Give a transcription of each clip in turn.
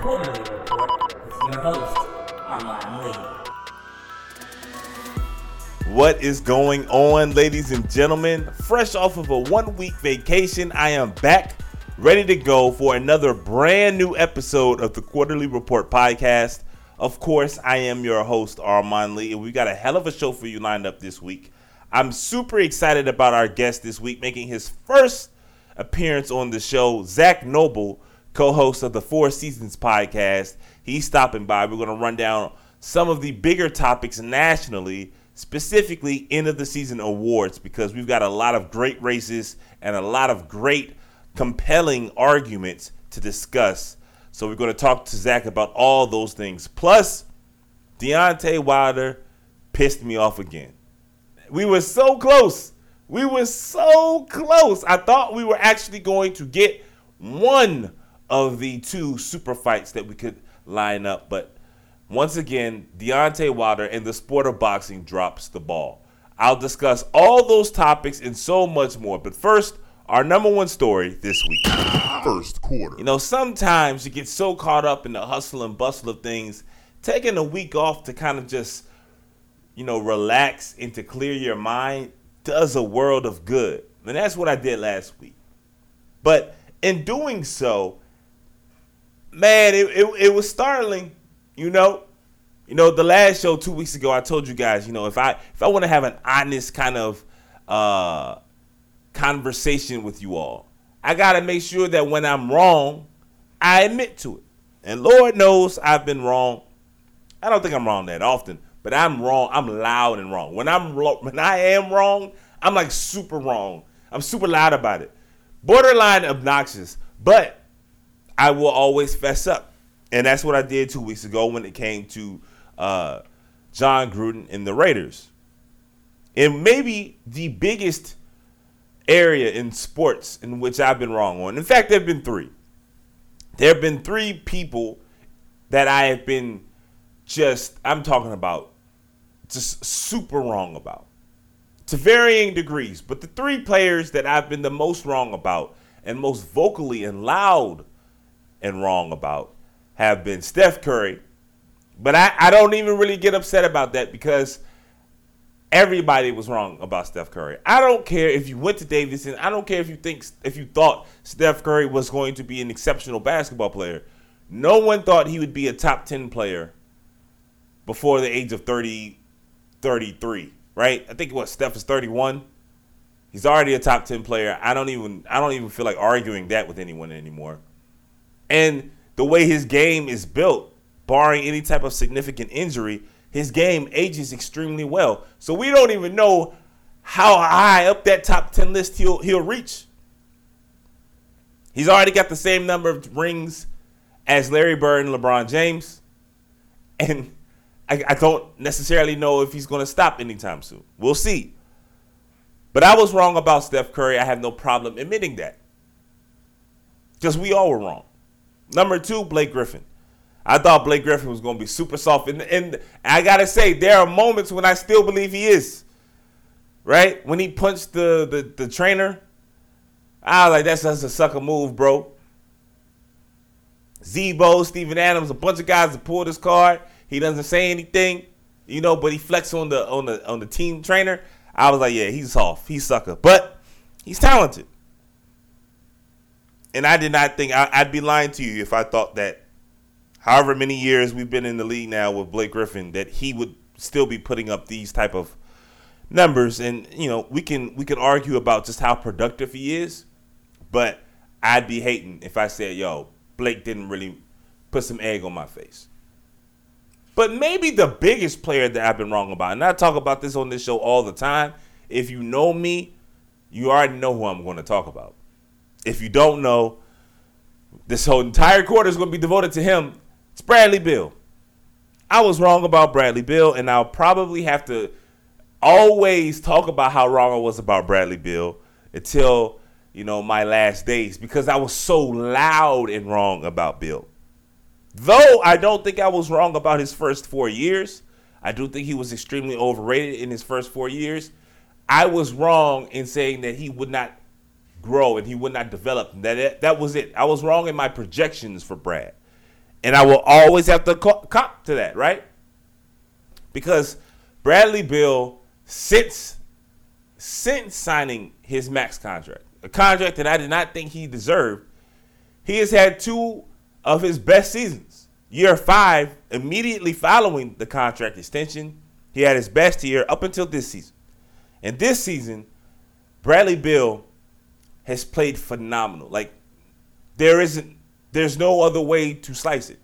Quarter-Lee Report with your host, Armon Lee. What is going on, ladies and gentlemen? Fresh off of a one week vacation, I am back ready to go for another brand new episode of the Quarter-Lee Report podcast. Of course, I am your host, Armon Lee, and we got a hell of a show for you lined up this week. I'm super excited about our guest this week making his first appearance on the show, Zak Noble, co host of the 4 SZN's podcast. He's stopping by. We're going to run down some of the bigger topics nationally, specifically end of the season awards, because we've got a lot of great races and a lot of great, compelling arguments to discuss. So we're going to talk to Zak about all those things. Plus, Deontay Wilder pissed me off again. We were so close. We were so close. I thought we were actually going to get one of the two super fights that we could line up, but once again, Deontay Wilder in the sport of boxing drops the ball. I'll discuss all those topics and so much more. But first, our number one story this week. First quarter. You know, sometimes you get so caught up in the hustle and bustle of things, taking a week off to kind of just, you know, relax and to clear your mind does a world of good. And that's what I did last week. But in doing so, man, it, it, it was startling, you know. You know, the last show two weeks ago, I told you guys, you know, if I if I want to have an honest kind of uh, conversation with you all, I gotta make sure that when I'm wrong, I admit to it. And Lord knows I've been wrong. I don't think I'm wrong that often, but I'm wrong. I'm loud and wrong. When I'm when I am wrong, I'm like super wrong. I'm super loud about it. Borderline obnoxious, but I will always fess up. And that's what I did two weeks ago when it came to uh, Jon Gruden and the Raiders. And maybe the biggest area in sports in which I've been wrong on. In fact, there have been three. There have been three people that I have been just, I'm talking about, just super wrong about to varying degrees. But the three players that I've been the most wrong about and most vocally and loud and wrong about have been Steph Curry. But I, I don't even really get upset about that because everybody was wrong about Steph Curry. I don't care if you went to Davidson. I don't care if you think if you thought Steph Curry was going to be an exceptional basketball player. No one thought he would be a top 10 player before the age of 30 33, right? I think what Steph is 31. He's already a top 10 player. I don't even I don't even feel like arguing that with anyone anymore. And the way his game is built, barring any type of significant injury, his game ages extremely well. So we don't even know how high up that top 10 list he'll he'll reach. He's already got the same number of rings as Larry Bird and LeBron James. And I, I don't necessarily know if he's going to stop anytime soon. We'll see. But I was wrong about Steph Curry. I have no problem admitting that. Because we all were wrong. Number two, Blake Griffin. I thought Blake Griffin was going to be super soft. And, and I got to say, there are moments when I still believe he is. Right? When he punched the, the, the trainer, I was like, that's just a sucker move, bro. Z-Bo, Steven Adams, a bunch of guys that pulled his card. He doesn't say anything, you know, but he flexed on the on the on the team trainer. I was like, yeah, he's soft. He's sucker. But he's talented. And I did not think I, I'd be lying to you if I thought that however many years we've been in the league now with Blake Griffin that he would still be putting up these type of numbers. And you know we can we can argue about just how productive he is but I'd be hating if I said yo Blake didn't really put some egg on my face. But maybe the biggest player that I've been wrong about and I talk about this on this show all the time if you know me you already know who I'm going to talk about if you don't know this whole entire quarter is going to be devoted to him it's Bradley Beal. I was wrong about Bradley Beal, and I'll probably have to always talk about how wrong I was about Bradley Beal until you know my last days because I was so loud and wrong about Beal. Though I don't think I was wrong about his first four years, I do think he was extremely overrated in his first four years. I was wrong in saying that he would not grow and he would not develop. That that was it. I was wrong in my projections for Brad. And I will always have to cop to that, right? Because Bradley Beal since since signing his max contract, a contract that I did not think he deserved, he has had two of his best seasons. Year five, immediately following the contract extension, he had his best year up until this season. And this season, Bradley Beal has played phenomenal. Like there isn't there's no other way to slice it.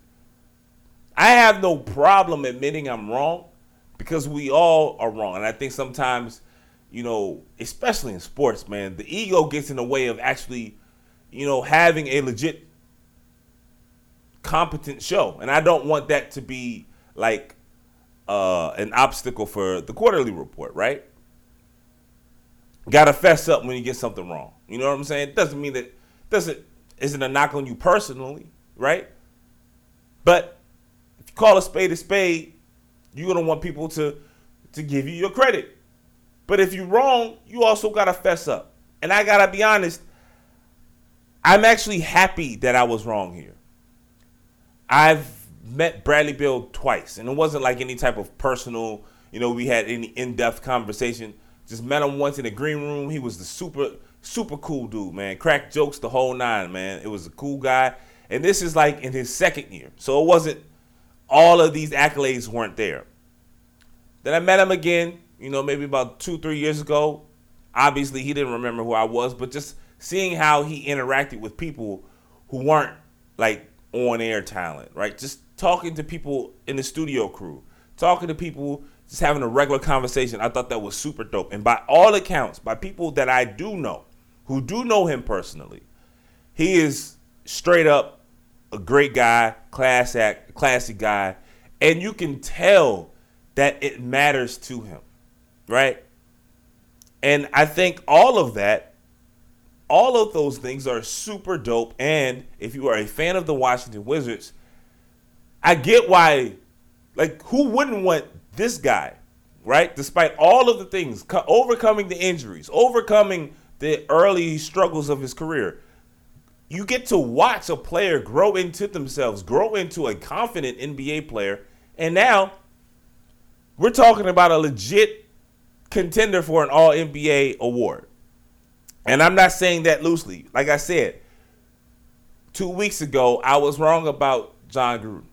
I have no problem admitting I'm wrong because we all are wrong. And I think sometimes, you know, especially in sports, man, the ego gets in the way of actually, you know, having a legit competent show. And I don't want that to be like uh, an obstacle for the Quarter-Lee Report, right? Got to fess up when you get something wrong. You know what I'm saying? Doesn't mean that doesn't isn't a knock on you personally, right? But if you call a spade a spade, you're gonna want people to to give you your credit. But if you're wrong, you also gotta fess up. And I gotta be honest, I'm actually happy that I was wrong here. I've met Bradley Beal twice, and it wasn't like any type of personal, you know, we had any in-depth conversation. Just met him once in the green room. He was the super, super cool dude, man. Crack jokes the whole nine, man. It was a cool guy. And this is like in his second year. So it wasn't all of these accolades weren't there. Then I met him again, you know, maybe about two, three years ago. Obviously, he didn't remember who I was, but just seeing how he interacted with people who weren't like on air talent, right? Just talking to people in the studio crew, talking to people, just having a regular conversation. I thought that was super dope. And by all accounts, by people that I do know, who do know him personally, he is straight up a great guy, class act, classy guy, and you can tell that it matters to him, right? And I think all of that, all of those things are super dope. And if you are a fan of the Washington Wizards, I get why, like, who wouldn't want this guy, right? Despite all of the things, co- overcoming the injuries, overcoming the early struggles of his career, you get to watch a player grow into themselves, grow into a confident NBA player, and now we're talking about a legit contender for an All NBA award. And I'm not saying that loosely. Like I said, two weeks ago, I was wrong about Jon Gruden.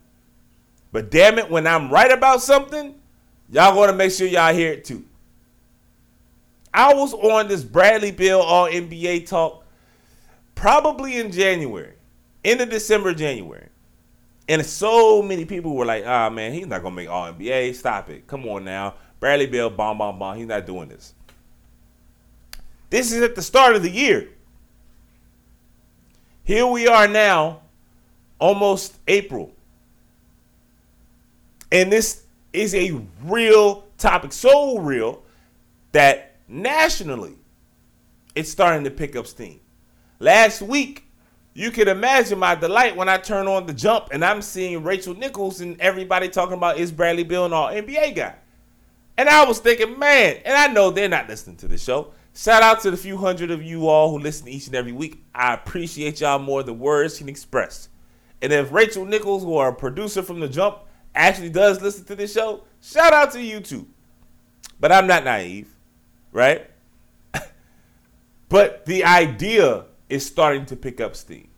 But damn it, when I'm right about something, y'all going to make sure y'all hear it too. I was on this Bradley Beal All NBA talk probably in January, end of December, January. And so many people were like, ah, man, he's not going to make All NBA. Stop it. Come on now. Bradley Beal, bomb, bomb, bomb. He's not doing this. This is at the start of the year. Here we are now, almost April. And this is a real topic, so real that nationally it's starting to pick up steam. Last week, you can imagine my delight when I turn on the jump and I'm seeing Rachel Nichols and everybody talking about is Bradley Beal an all NBA guy. And I was thinking, man, and I know they're not listening to the show. Shout out to the few hundred of you all who listen each and every week. I appreciate y'all more than words can express. And if Rachel Nichols, who are a producer from the jump, actually does listen to this show, shout out to you too. But I'm not naive, right? but the idea is starting to pick up steam.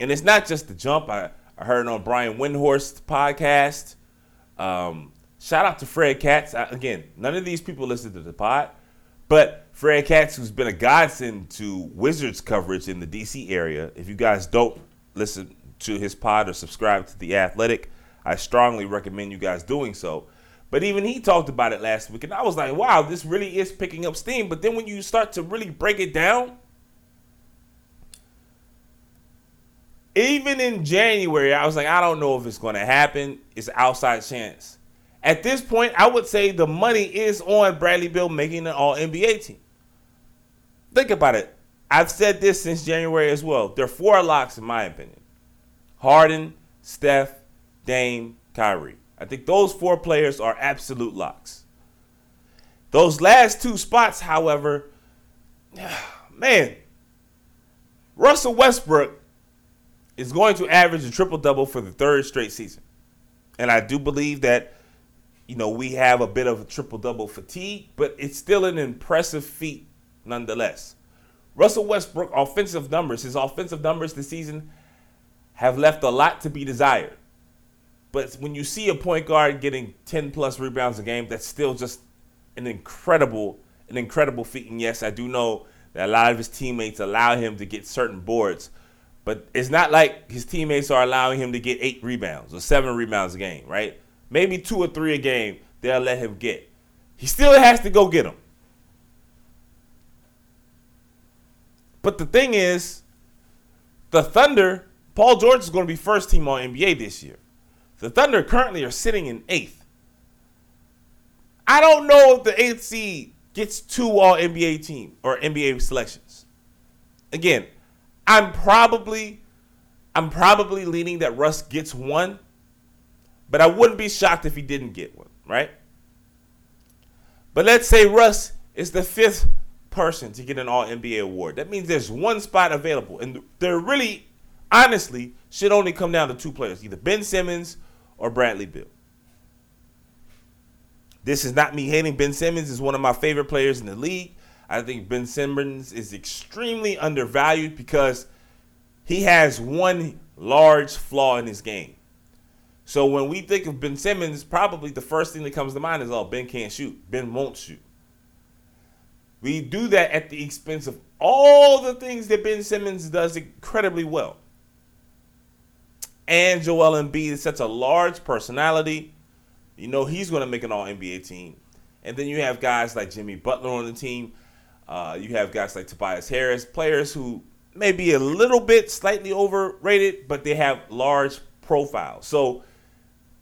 And it's not just the jump. I, I heard on Brian Windhorst's podcast. Um, shout out to Fred Katz. I, again, none of these people listen to the pod, but Fred Katz, who's been a godsend to Wizards coverage in the DC area. If you guys don't listen to his pod or subscribe to The Athletic, I strongly recommend you guys doing so. But even he talked about it last week, and I was like, wow, this really is picking up steam. But then when you start to really break it down, even in January, I was like, I don't know if it's going to happen. It's outside chance. At this point, I would say the money is on Bradley Beal making an All NBA team. Think about it. I've said this since January as well. There are four locks, in my opinion Harden, Steph, Dame, Kyrie. I think those four players are absolute locks. Those last two spots, however, man, Russell Westbrook is going to average a triple double for the third straight season. And I do believe that, you know, we have a bit of a triple double fatigue, but it's still an impressive feat nonetheless. Russell Westbrook offensive numbers, his offensive numbers this season have left a lot to be desired. But when you see a point guard getting 10 plus rebounds a game, that's still just an incredible, an incredible feat. And yes, I do know that a lot of his teammates allow him to get certain boards, but it's not like his teammates are allowing him to get eight rebounds or seven rebounds a game, right? Maybe two or three a game they'll let him get. He still has to go get them. But the thing is, the Thunder, Paul George is going to be first team on NBA this year. The Thunder currently are sitting in eighth. I don't know if the eighth seed gets two all NBA team or NBA selections. Again, I'm probably I'm probably leaning that Russ gets one, but I wouldn't be shocked if he didn't get one, right? But let's say Russ is the fifth person to get an all NBA award. That means there's one spot available. And there really, honestly, should only come down to two players either Ben Simmons or Bradley Beal. This is not me hating Ben Simmons, is one of my favorite players in the league. I think Ben Simmons is extremely undervalued because he has one large flaw in his game. So when we think of Ben Simmons, probably the first thing that comes to mind is, oh, Ben can't shoot. Ben won't shoot. We do that at the expense of all the things that Ben Simmons does incredibly well. And Joel Embiid is such a large personality. You know he's going to make an All NBA team. And then you have guys like Jimmy Butler on the team. Uh, you have guys like Tobias Harris, players who may be a little bit slightly overrated, but they have large profiles. So,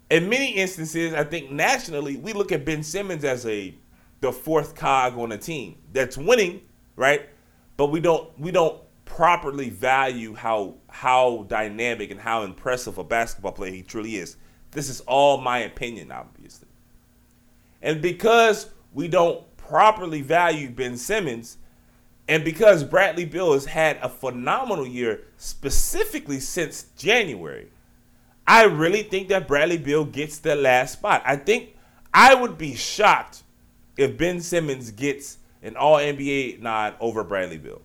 in many instances, I think nationally, we look at Ben Simmons as a the fourth cog on a team that's winning, right? But we don't we don't properly value how how dynamic and how impressive a basketball player he truly is. This is all my opinion, obviously. And because we don't properly value Ben Simmons, and because Bradley Beal has had a phenomenal year specifically since January, I really think that Bradley Beal gets the last spot. I think I would be shocked if Ben Simmons gets an All NBA nod over Bradley Beal.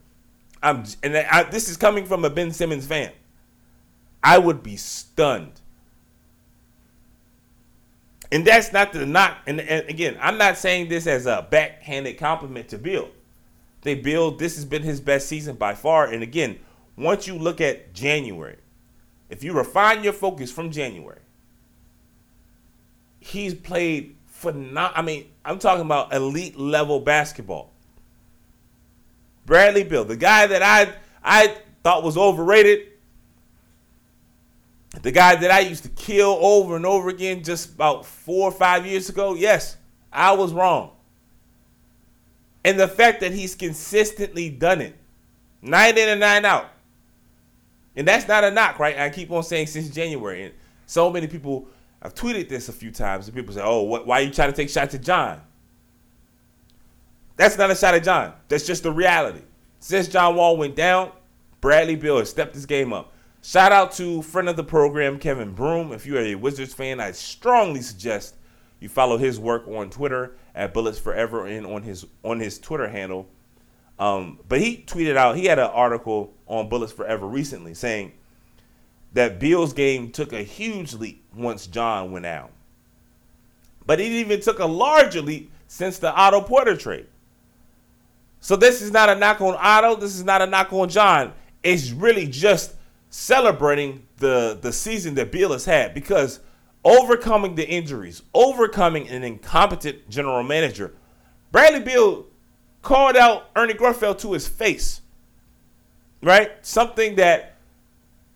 I'm and I, this is coming from a Ben Simmons fan. I would be stunned. And that's not the knock. And, and again, I'm not saying this as a backhanded compliment to Beal. They Beal, this has been his best season by far. And again, once you look at January, if you refine your focus from January, he's played phenomenal. I mean, I'm talking about elite level basketball. Bradley Beal, the guy that I I thought was overrated, the guy that I used to kill over and over again just about four or five years ago. Yes, I was wrong. And the fact that he's consistently done it, nine in and nine out. And that's not a knock, right? I keep on saying since January. And so many people I've tweeted this a few times, and people say, "Oh, what, why are you trying to take shots at John?" That's not a shot at John. That's just the reality. Since John Wall went down, Bradley Beal has stepped his game up. Shout out to friend of the program, Kevin Broom. If you are a Wizards fan, I strongly suggest you follow his work on Twitter at Bullets Forever and on his on his Twitter handle. Um, but he tweeted out he had an article on Bullets Forever recently saying that Beal's game took a huge leap once John went out. But it even took a larger leap since the Otto Porter trade. So this is not a knock on Otto. This is not a knock on John. It's really just celebrating the, the season that Beal has had because overcoming the injuries, overcoming an incompetent general manager, Bradley Beal called out Ernie Grunfeld to his face. Right? Something that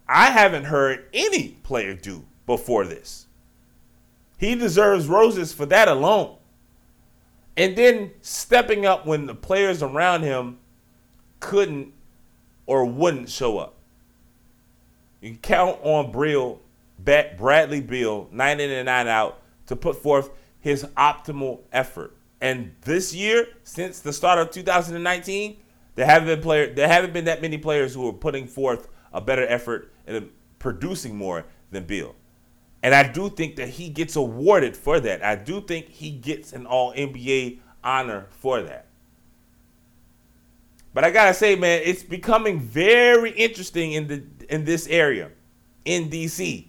I haven't heard any player do before this. He deserves roses for that alone. And then stepping up when the players around him couldn't or wouldn't show up. You count on Brill, Bradley Beal, nine in and nine out, to put forth his optimal effort. And this year, since the start of 2019, there haven't been player, there haven't been that many players who are putting forth a better effort and producing more than Beal. And I do think that he gets awarded for that. I do think he gets an all NBA honor for that. But I gotta say, man, it's becoming very interesting in the in this area, in DC.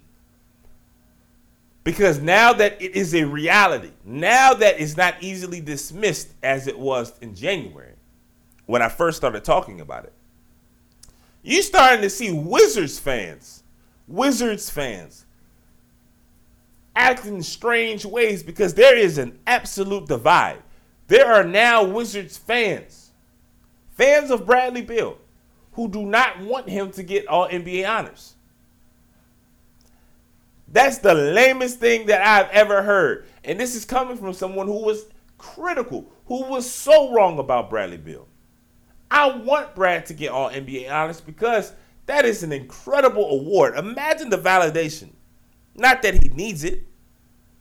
Because now that it is a reality, now that it's not easily dismissed as it was in January, when I first started talking about it, you're starting to see Wizards fans, Wizards fans, acting in strange ways because there is an absolute divide. There are now Wizards fans, fans of Bradley Beal, who do not want him to get all NBA honors. That's the lamest thing that I've ever heard. And this is coming from someone who was critical, who was so wrong about Bradley Beal. I want Brad to get all NBA honors because that is an incredible award. Imagine the validation. Not that he needs it.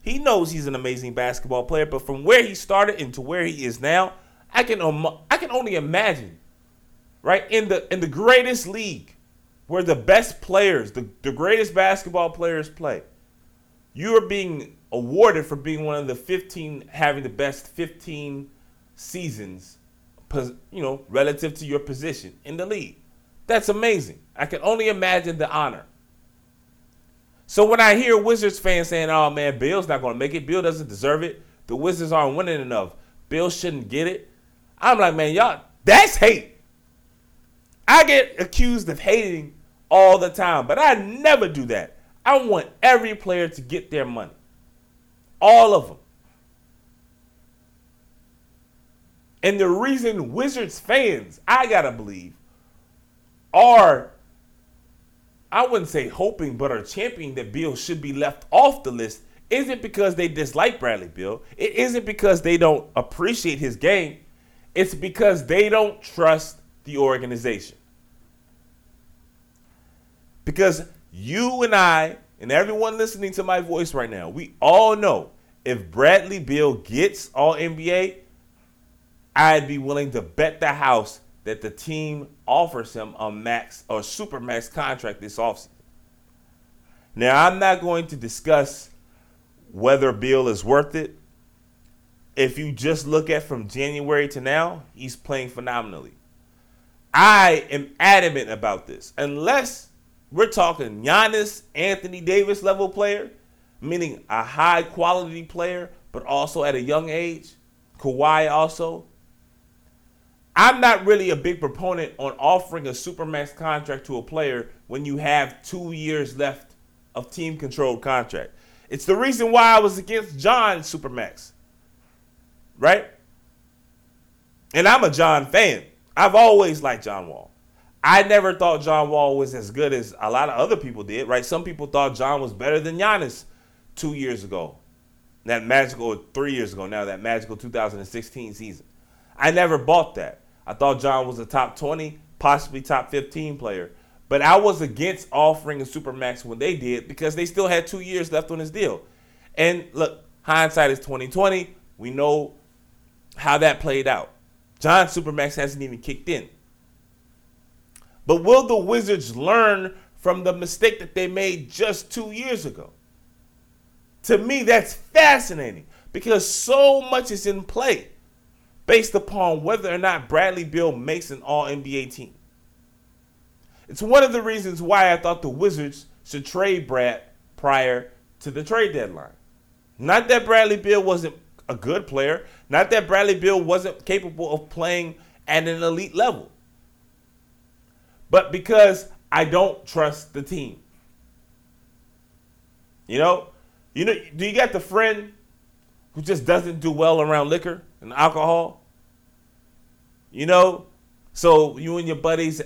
He knows he's an amazing basketball player, but from where he started into where he is now, I can um, I can only imagine. Right? In the in the greatest league where the best players, the, the greatest basketball players play, you are being awarded for being one of the 15 having the best 15 seasons you know, relative to your position in the league. That's amazing. I can only imagine the honor. So when I hear Wizards fans saying, "Oh man, Beal's not going to make it. Beal doesn't deserve it. The Wizards aren't winning enough. Beal shouldn't get it." I'm like, "Man, y'all, that's hate." I get accused of hating all the time, but I never do that. I want every player to get their money. All of them. And the reason Wizards fans, I gotta believe, are I wouldn't say hoping, but are championing that Beal should be left off the list isn't because they dislike Bradley Beal. It isn't because they don't appreciate his game. It's because they don't trust the organization. Because you and I, and everyone listening to my voice right now, we all know if Bradley Beal gets all NBA, I'd be willing to bet the house that the team offers him a max or super max contract this offseason. Now, I'm not going to discuss whether Beal is worth it. If you just look at from January to now, he's playing phenomenally. I am adamant about this. Unless we're talking Giannis, Anthony Davis level player, meaning a high quality player, but also at a young age, Kawhi also, I'm not really a big proponent on offering a supermax contract to a player when you have two years left of team controlled contract. It's the reason why I was against John supermax, right? And I'm a John fan. I've always liked John Wall. I never thought John Wall was as good as a lot of other people did, right? Some people thought John was better than Giannis two years ago. That magical, three years ago now, that magical 2016 season. I never bought that. I thought John was a top 20, possibly top 15 player. But I was against offering a supermax when they did because they still had two years left on his deal. And look, hindsight is 2020. We know how that played out. John Supermax hasn't even kicked in. But will the Wizards learn from the mistake that they made just two years ago? To me, that's fascinating because so much is in play based upon whether or not Bradley Beal makes an all NBA team. It's one of the reasons why I thought the Wizards should trade Brad prior to the trade deadline. Not that Bradley Beal wasn't a good player, not that Bradley Beal wasn't capable of playing at an elite level, but because I don't trust the team. You know, you know, do you got the friend who just doesn't do well around liquor and alcohol. You know, so you and your buddies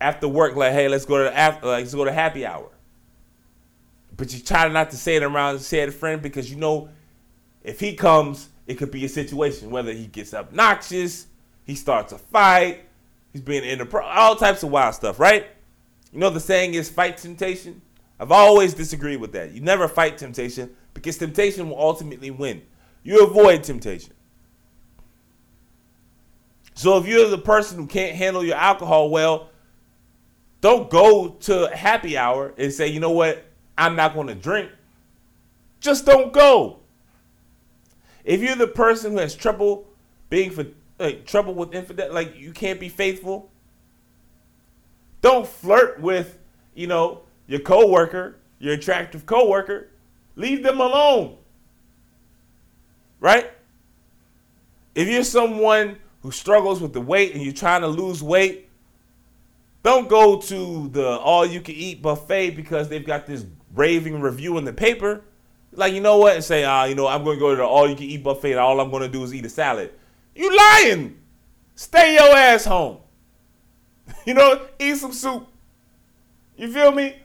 after work, like, hey, let's go to after, like, let's go to happy hour. But you try not to say it around a said a friend because you know if he comes, it could be a situation whether he gets obnoxious, he starts a fight, he's being in the all types of wild stuff, right? You know the saying is fight temptation. I've always disagreed with that. You never fight temptation because temptation will ultimately win. You avoid temptation. So if you're the person who can't handle your alcohol well, Don't go to happy hour and say, you know what, I'm not going to drink. Just don't go. If you're the person who has trouble being for like, trouble with infidel, like you can't be faithful. Don't flirt with, you know, your coworker, your attractive coworker. Leave them alone. Right? If you're someone who struggles with the weight and you're trying to lose weight, don't go to the all you can eat buffet because they've got this raving review in the paper. Like, you know what? And say, ah, uh, you know, I'm going to go to the all you can eat buffet and all I'm going to do is eat a salad. You lying. Stay your ass home. You know, eat some soup. You feel me?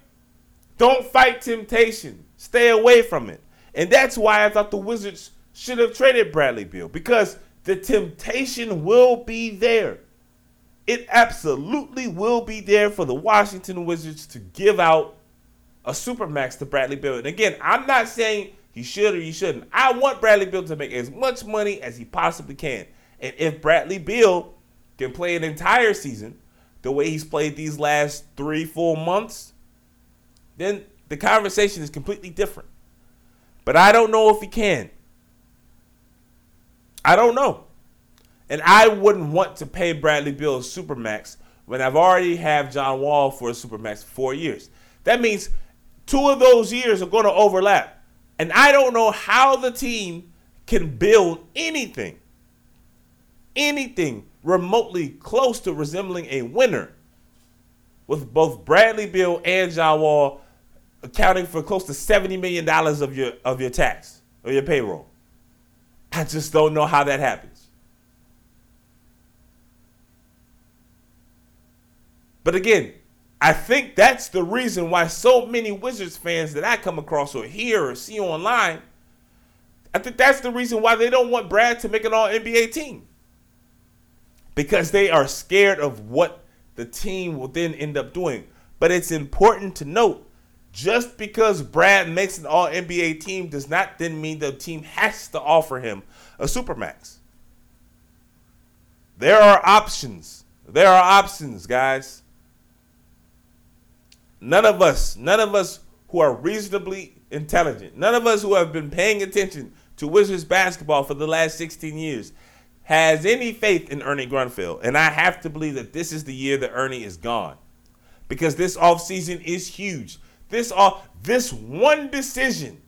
Don't fight temptation. Stay away from it. And that's why I thought the Wizards should have traded Bradley Beal because the temptation will be there. It absolutely will be there for the Washington Wizards to give out a supermax to Bradley Beal. And again, I'm not saying he should or he shouldn't. I want Bradley Beal to make as much money as he possibly can. And if Bradley Beal can play an entire season the way he's played these last three, four months, then the conversation is completely different. But I don't know if he can. I don't know. And I wouldn't want to pay Bradley Beal a supermax when I've already have John Wall for a supermax for four years. That means two of those years are going to overlap. And I don't know how the team can build anything, anything remotely close to resembling a winner with both Bradley Beal and John Wall accounting for close to $70 million of your of your tax or your payroll. I just don't know how that happens. But again, I think that's the reason why so many Wizards fans that I come across or hear or see online, I think that's the reason why they don't want Brad to make an all NBA team. Because they are scared of what the team will then end up doing. But it's important to note just because Brad makes an all NBA team does not then mean the team has to offer him a supermax. There are options. There are options, guys. None of us, none of us who are reasonably intelligent, none of us who have been paying attention to Wizards basketball for the last 16 years has any faith in Ernie Grunfeld. And I have to believe that this is the year that Ernie is gone. Because this offseason is huge. This off this one decision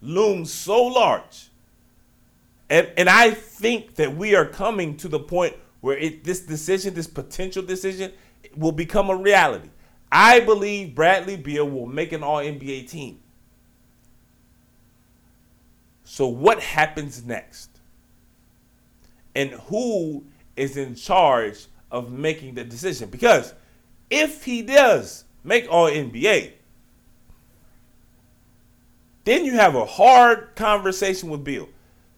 looms so large. And and I think that we are coming to the point where it this decision, this potential decision, will become a reality. I believe Bradley Beal will make an all NBA team. So, what happens next? And who is in charge of making the decision? Because if he does make all NBA, then you have a hard conversation with Beal,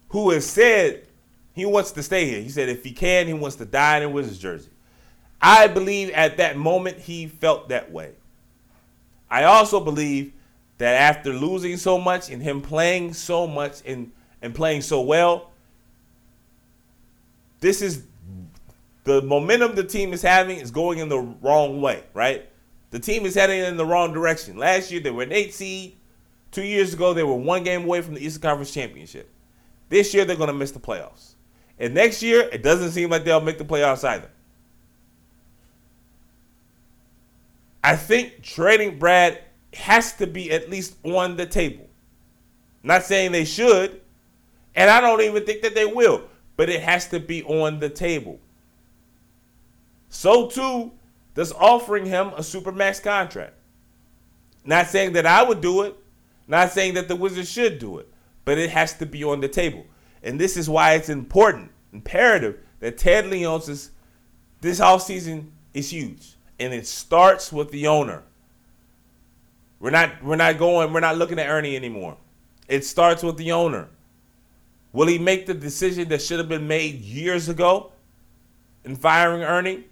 who has said he wants to stay here. He said if he can, he wants to die in a Wizards jersey. I believe at that moment he felt that way. I also believe that after losing so much and him playing so much and, and playing so well, this is the momentum the team is having is going in the wrong way, right? The team is heading in the wrong direction. Last year they were an eight seed. Two years ago they were one game away from the Eastern Conference Championship. This year they're going to miss the playoffs. And next year it doesn't seem like they'll make the playoffs either. I think trading Brad has to be at least on the table. Not saying they should, and I don't even think that they will, but it has to be on the table. So too does offering him a supermax contract. Not saying that I would do it, not saying that the Wizards should do it, but it has to be on the table. And this is why it's important, imperative that Ted Leonsis this offseason is huge and it starts with the owner. We're not we're not going we're not looking at Ernie anymore. It starts with the owner. Will he make the decision that should have been made years ago in firing Ernie?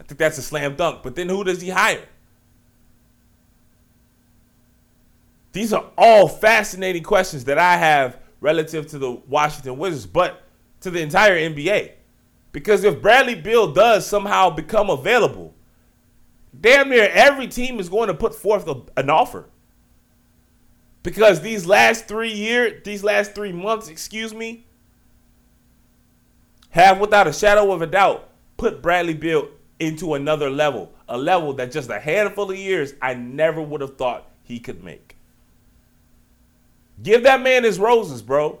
I think that's a slam dunk. But then who does he hire? These are all fascinating questions that I have relative to the Washington Wizards, but to the entire NBA. Because if Bradley Beal does somehow become available, damn near every team is going to put forth a, an offer. Because these last three years, these last three months, excuse me, have without a shadow of a doubt put Bradley Beal into another level, a level that just a handful of years I never would have thought he could make. Give that man his roses, bro.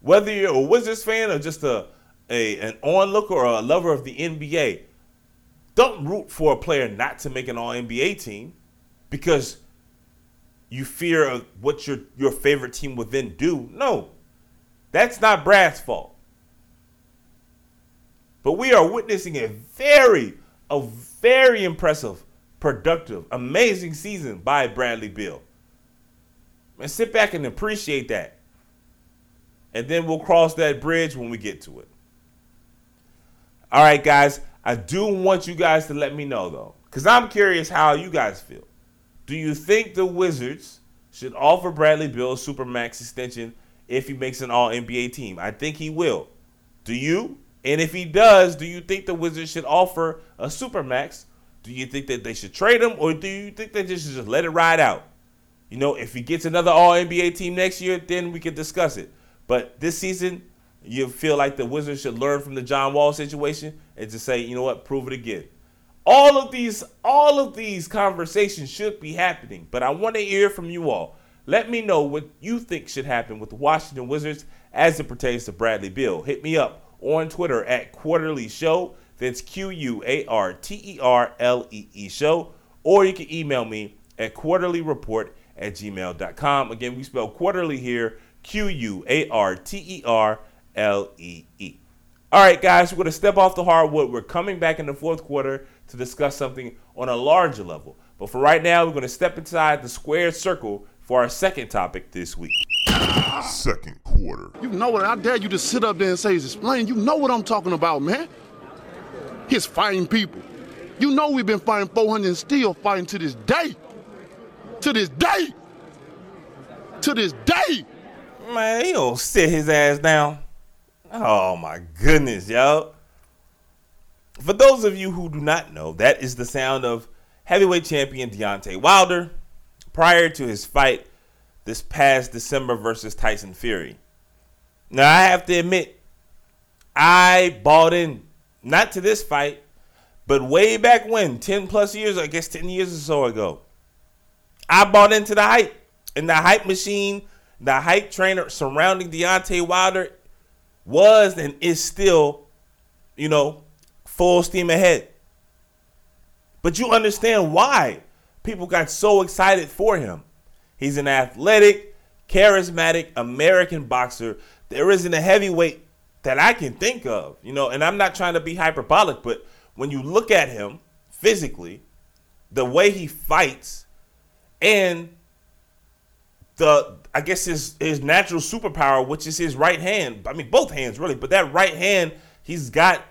Whether you're a Wizards fan or just a, a an onlooker or a lover of the NBA, don't root for a player not to make an All NBA team because you fear of what your your favorite team would then do. No, that's not Brad's fault. But we are witnessing a very, a very impressive, productive, amazing season by Bradley Beal. And sit back and appreciate that. And then we'll cross that bridge when we get to it. All right, guys. I do want you guys to let me know, though, because I'm curious how you guys feel. Do you think the Wizards should offer Bradley Beal a Supermax extension if he makes an All NBA team? I think he will. Do you? And if he does, do you think the Wizards should offer a Supermax? Do you think that they should trade him, or do you think they should just let it ride out? You know, if he gets another All NBA team next year, then we can discuss it. But this season, you feel like the Wizards should learn from the John Wall situation and just say, you know what, prove it again. All of these, all of these conversations should be happening, but I want to hear from you all. Let me know what you think should happen with the Washington Wizards as it pertains to Bradley Beal. Hit me up on Twitter at Quarterly Show. That's Q U A R T E R L E E Show. Or you can email me at quarterleereport at gmail.com. Again, we spell quarterly here Q U A R T E R L E E. All right, guys, we're going to step off the hardwood. We're coming back in the fourth quarter to discuss something on a larger level. But for right now, we're going to step inside the squared circle for our second topic this week. Second quarter. You know what? I dare you to sit up there and say, explain. You know what I'm talking about, man. He's fighting people. You know we've been fighting 400 and still fighting to this day. To this day. To this day. Man, he don't sit his ass down. Oh my goodness, yo. For those of you who do not know, that is the sound of heavyweight champion Deontay Wilder prior to his fight this past December versus Tyson Fury. Now, I have to admit, I bought in, not to this fight, but way back when, 10 plus years, I guess 10 years or so ago, I bought into the hype. And the hype machine, the hype trainer surrounding Deontay Wilder was and is still, you know, full steam ahead. But you understand why people got so excited for him. He's an athletic, charismatic American boxer. There isn't a heavyweight that I can think of, you know, and I'm not trying to be hyperbolic, but when you look at him physically, the way he fights, and the I guess his his natural superpower, which is his right hand. I mean, both hands really, but that right hand, he's got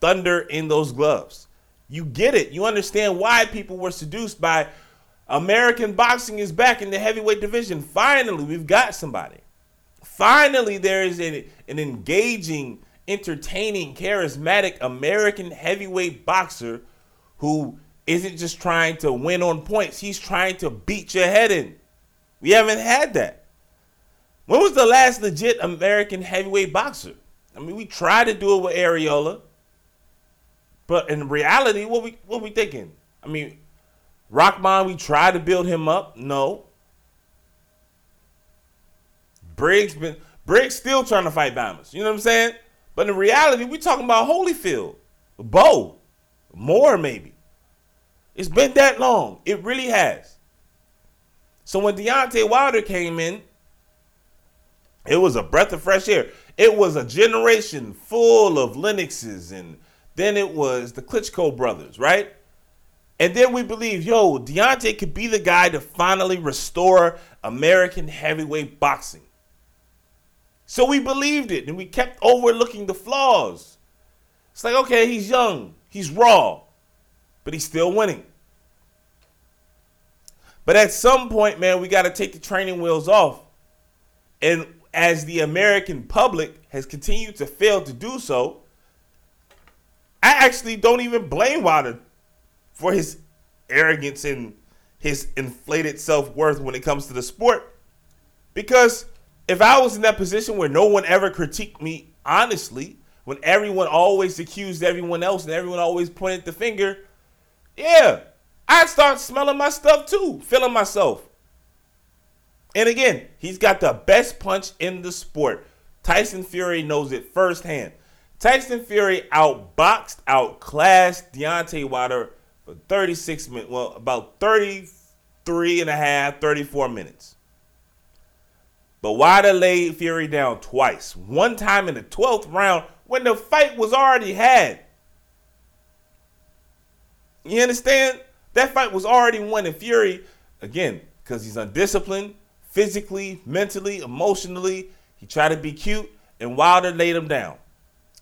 thunder in those gloves. You get it. You understand why people were seduced by American boxing is back in the heavyweight division. Finally, we've got somebody. Finally, there is a, an engaging, entertaining, charismatic American heavyweight boxer who isn't just trying to win on points, he's trying to beat your head in. We haven't had that. When was the last legit American heavyweight boxer? I mean, we tried to do it with Arreola, but in reality, what we what we thinking? I mean, Rockman, we tried to build him up. No. Briggs been Briggs still trying to fight Diamonds. You know what I'm saying? But in reality, we talking about Holyfield, Bowe, Moorer maybe. It's been that long. It really has. So when Deontay Wilder came in, it was a breath of fresh air. It was a generation full of Lennoxes, and then it was the Klitschko brothers, right? And then we believe, yo, Deontay could be the guy to finally restore American heavyweight boxing. So we believed it and we kept overlooking the flaws. It's like, okay, he's young, he's raw, but he's still winning. But at some point, man, we got to take the training wheels off. And as the American public has continued to fail to do so, I actually don't even blame Wilder for his arrogance and his inflated self worth when it comes to the sport. Because if I was in that position where no one ever critiqued me honestly, when everyone always accused everyone else and everyone always pointed the finger, yeah, I'd start smelling my stuff too, feeling myself. And again, he's got the best punch in the sport. Tyson Fury knows it firsthand. Tyson Fury outboxed, outclassed Deontay Wilder for 36 minutes, well, about 33 and a half, 34 minutes. But Wilder laid Fury down twice. One time in the 12th round when the fight was already had. You understand? That fight was already won, and Fury, again, because he's undisciplined, physically, mentally, emotionally, he tried to be cute, and Wilder laid him down.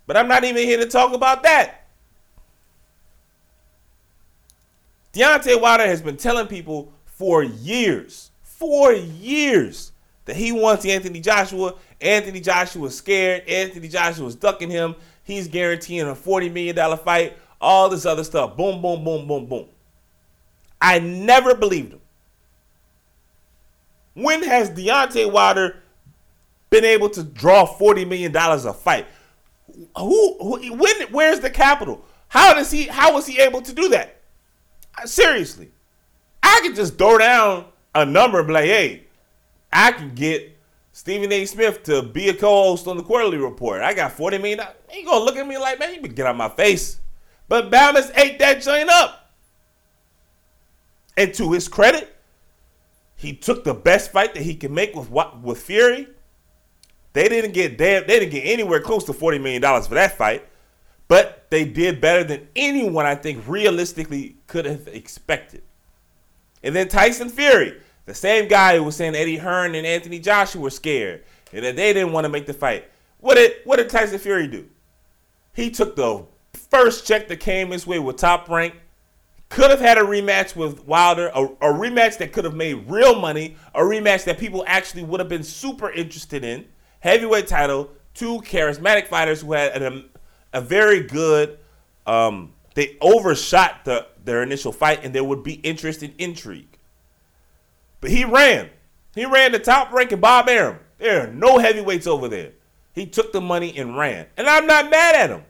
But I'm not even here to talk about that. Deontay Wilder has been telling people for years, for years, that he wants Anthony Joshua. Anthony Joshua scared. Anthony Joshua is ducking him. He's guaranteeing a $40 million fight. All this other stuff. Boom, boom, boom, boom, boom. I never believed him. When has Deontay Wilder been able to draw $40 million a fight? Who, who when where's the capital? How does he how was he able to do that? Uh, seriously. I could just throw down a number and be like, hey, I can get Stephen A. Smith to be a co-host on the Quarter-Lee Report. I got 40 million. He gonna look at me like, man, you can get out my face. But Balmas ate that joint up. And to his credit, he took the best fight that he could make with with Fury. They didn't get damn, they didn't get anywhere close to $40 million for that fight. But they did better than anyone I think realistically could have expected. And then Tyson Fury the same guy who was saying Eddie Hearn and Anthony Joshua were scared and that they didn't want to make the fight. What did what did Tyson Fury do? He took the first check that came his way with top rank. Could have had a rematch with Wilder, a, a rematch that could have made real money, a rematch that people actually would have been super interested in. Heavyweight title, two charismatic fighters who had a, a very good. Um, they overshot the their initial fight, and there would be interest and intrigue. But he ran. He ran the top rank ranking Bob Arum. There are no heavyweights over there. He took the money and ran. And I'm not mad at him.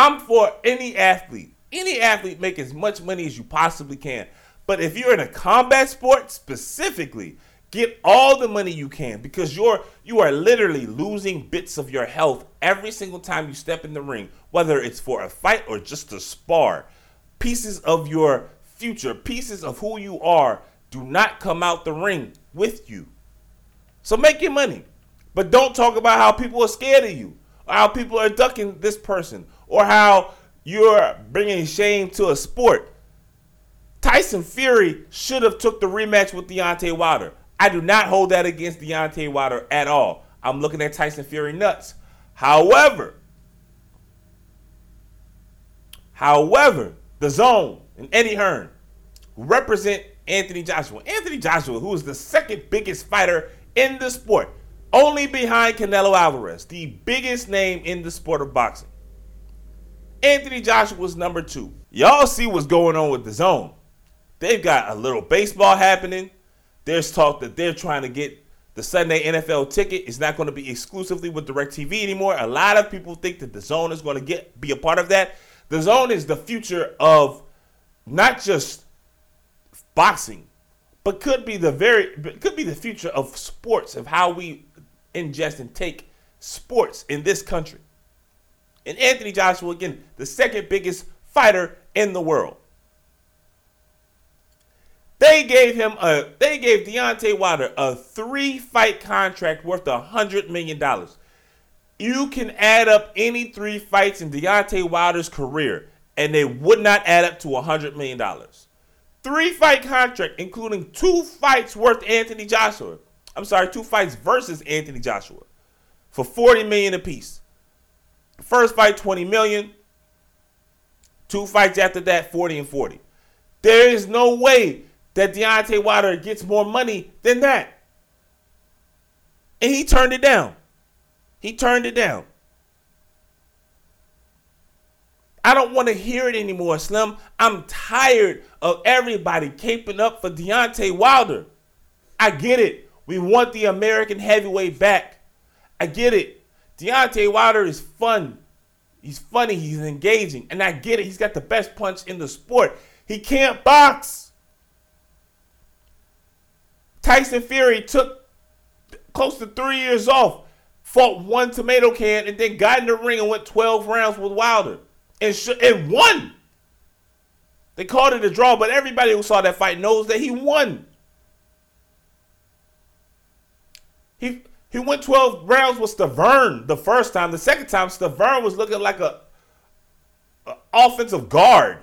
I'm for any athlete. Any athlete make as much money as you possibly can. But if you're in a combat sport specifically, get all the money you can because you're you are literally losing bits of your health every single time you step in the ring, whether it's for a fight or just to spar. Pieces of your future, pieces of who you are, do not come out the ring with you. So make your money. But don't talk about how people are scared of you, or how people are ducking this person, or how you're bringing shame to a sport. Tyson Fury should have took the rematch with Deontay Wilder. I do not hold that against Deontay Wilder at all. I'm looking at Tyson Fury nuts. However, however, DAZN and Eddie Hearn, represent Anthony Joshua. Anthony Joshua, who is the second biggest fighter in the sport, only behind Canelo Alvarez, the biggest name in the sport of boxing. Anthony Joshua was number two. Y'all see what's going on with DAZN. They've got a little baseball happening. There's talk that they're trying to get the Sunday NFL ticket. It's not going to be exclusively with DirecTV anymore. A lot of people think that DAZN is going to get be a part of that. DAZN is the future of not just boxing, but could be the very could be the future of sports of how we ingest and take sports in this country. And Anthony Joshua again, the second biggest fighter in the world. They gave him a they gave Deontay Wilder a three fight contract worth a hundred million dollars. You can add up any three fights in Deontay Wilder's career and they would not add up to a $100 million. Three fight contract, including two fights worth Anthony Joshua. I'm sorry, two fights versus Anthony Joshua for 40 million apiece. First fight, 20 million. Two fights after that, 40 and 40. There is no way that Deontay Wilder gets more money than that. And he turned it down. He turned it down. I don't want to hear it anymore, Slim. I'm tired of everybody caping up for Deontay Wilder. I get it. We want the American heavyweight back. I get it. Deontay Wilder is fun. He's funny. He's engaging. And I get it. He's got the best punch in the sport. He can't box. Tyson Fury took close to three years off, fought one tomato can, and then got in the ring and went 12 rounds with Wilder and, sh- and won. They called it a draw, but everybody who saw that fight knows that he won. He he went 12 rounds with Stiverne the first time. The second time, Stiverne was looking like a, a offensive guard.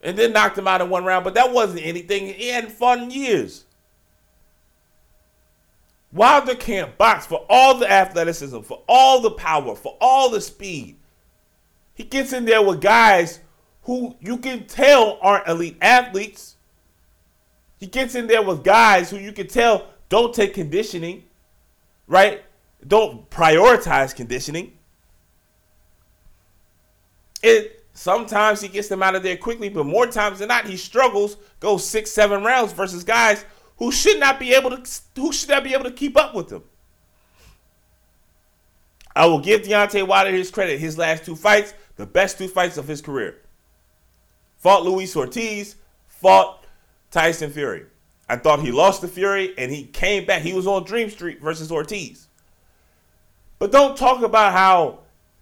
And then knocked him out in one round, but that wasn't anything. He hadn't fought in years. Wilder can't box for all the athleticism, for all the power, for all the speed. He gets in there with guys who you can tell aren't elite athletes. He gets in there with guys who you can tell don't take conditioning, right? Don't prioritize conditioning. It sometimes he gets them out of there quickly, but more times than not, he struggles, goes six, seven rounds versus guys who should not be able to who should not be able to keep up with him. I will give Deontay Wilder his credit. His last two fights, the best two fights of his career. Fought Luis Ortiz, fought Tyson Fury. I thought he lost to Fury and he came back. He was on Dream Street versus Ortiz. But don't talk about how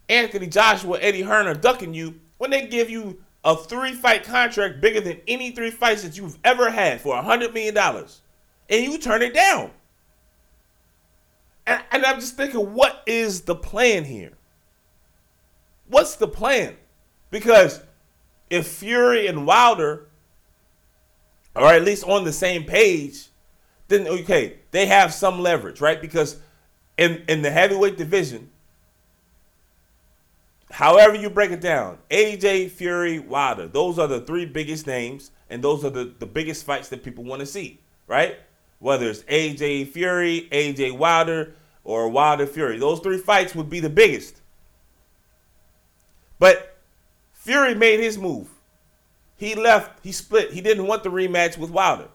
Anthony Joshua, Eddie Hearn are ducking you when they give you a three fight contract bigger than any three fights that you've ever had for a $100 million. And you turn it down. And, and I'm just thinking, what is the plan here? What's the plan? Because if Fury and Wilder or at least on the same page, then okay, they have some leverage, right? Because in in the heavyweight division, however you break it down, AJ Fury, Wilder, those are the three biggest names, and those are the, the biggest fights that people want to see, right? Whether it's AJ Fury, AJ Wilder, or Wilder Fury, those three fights would be the biggest. But Fury made his move. He left, he split. He didn't want the rematch with Wilder.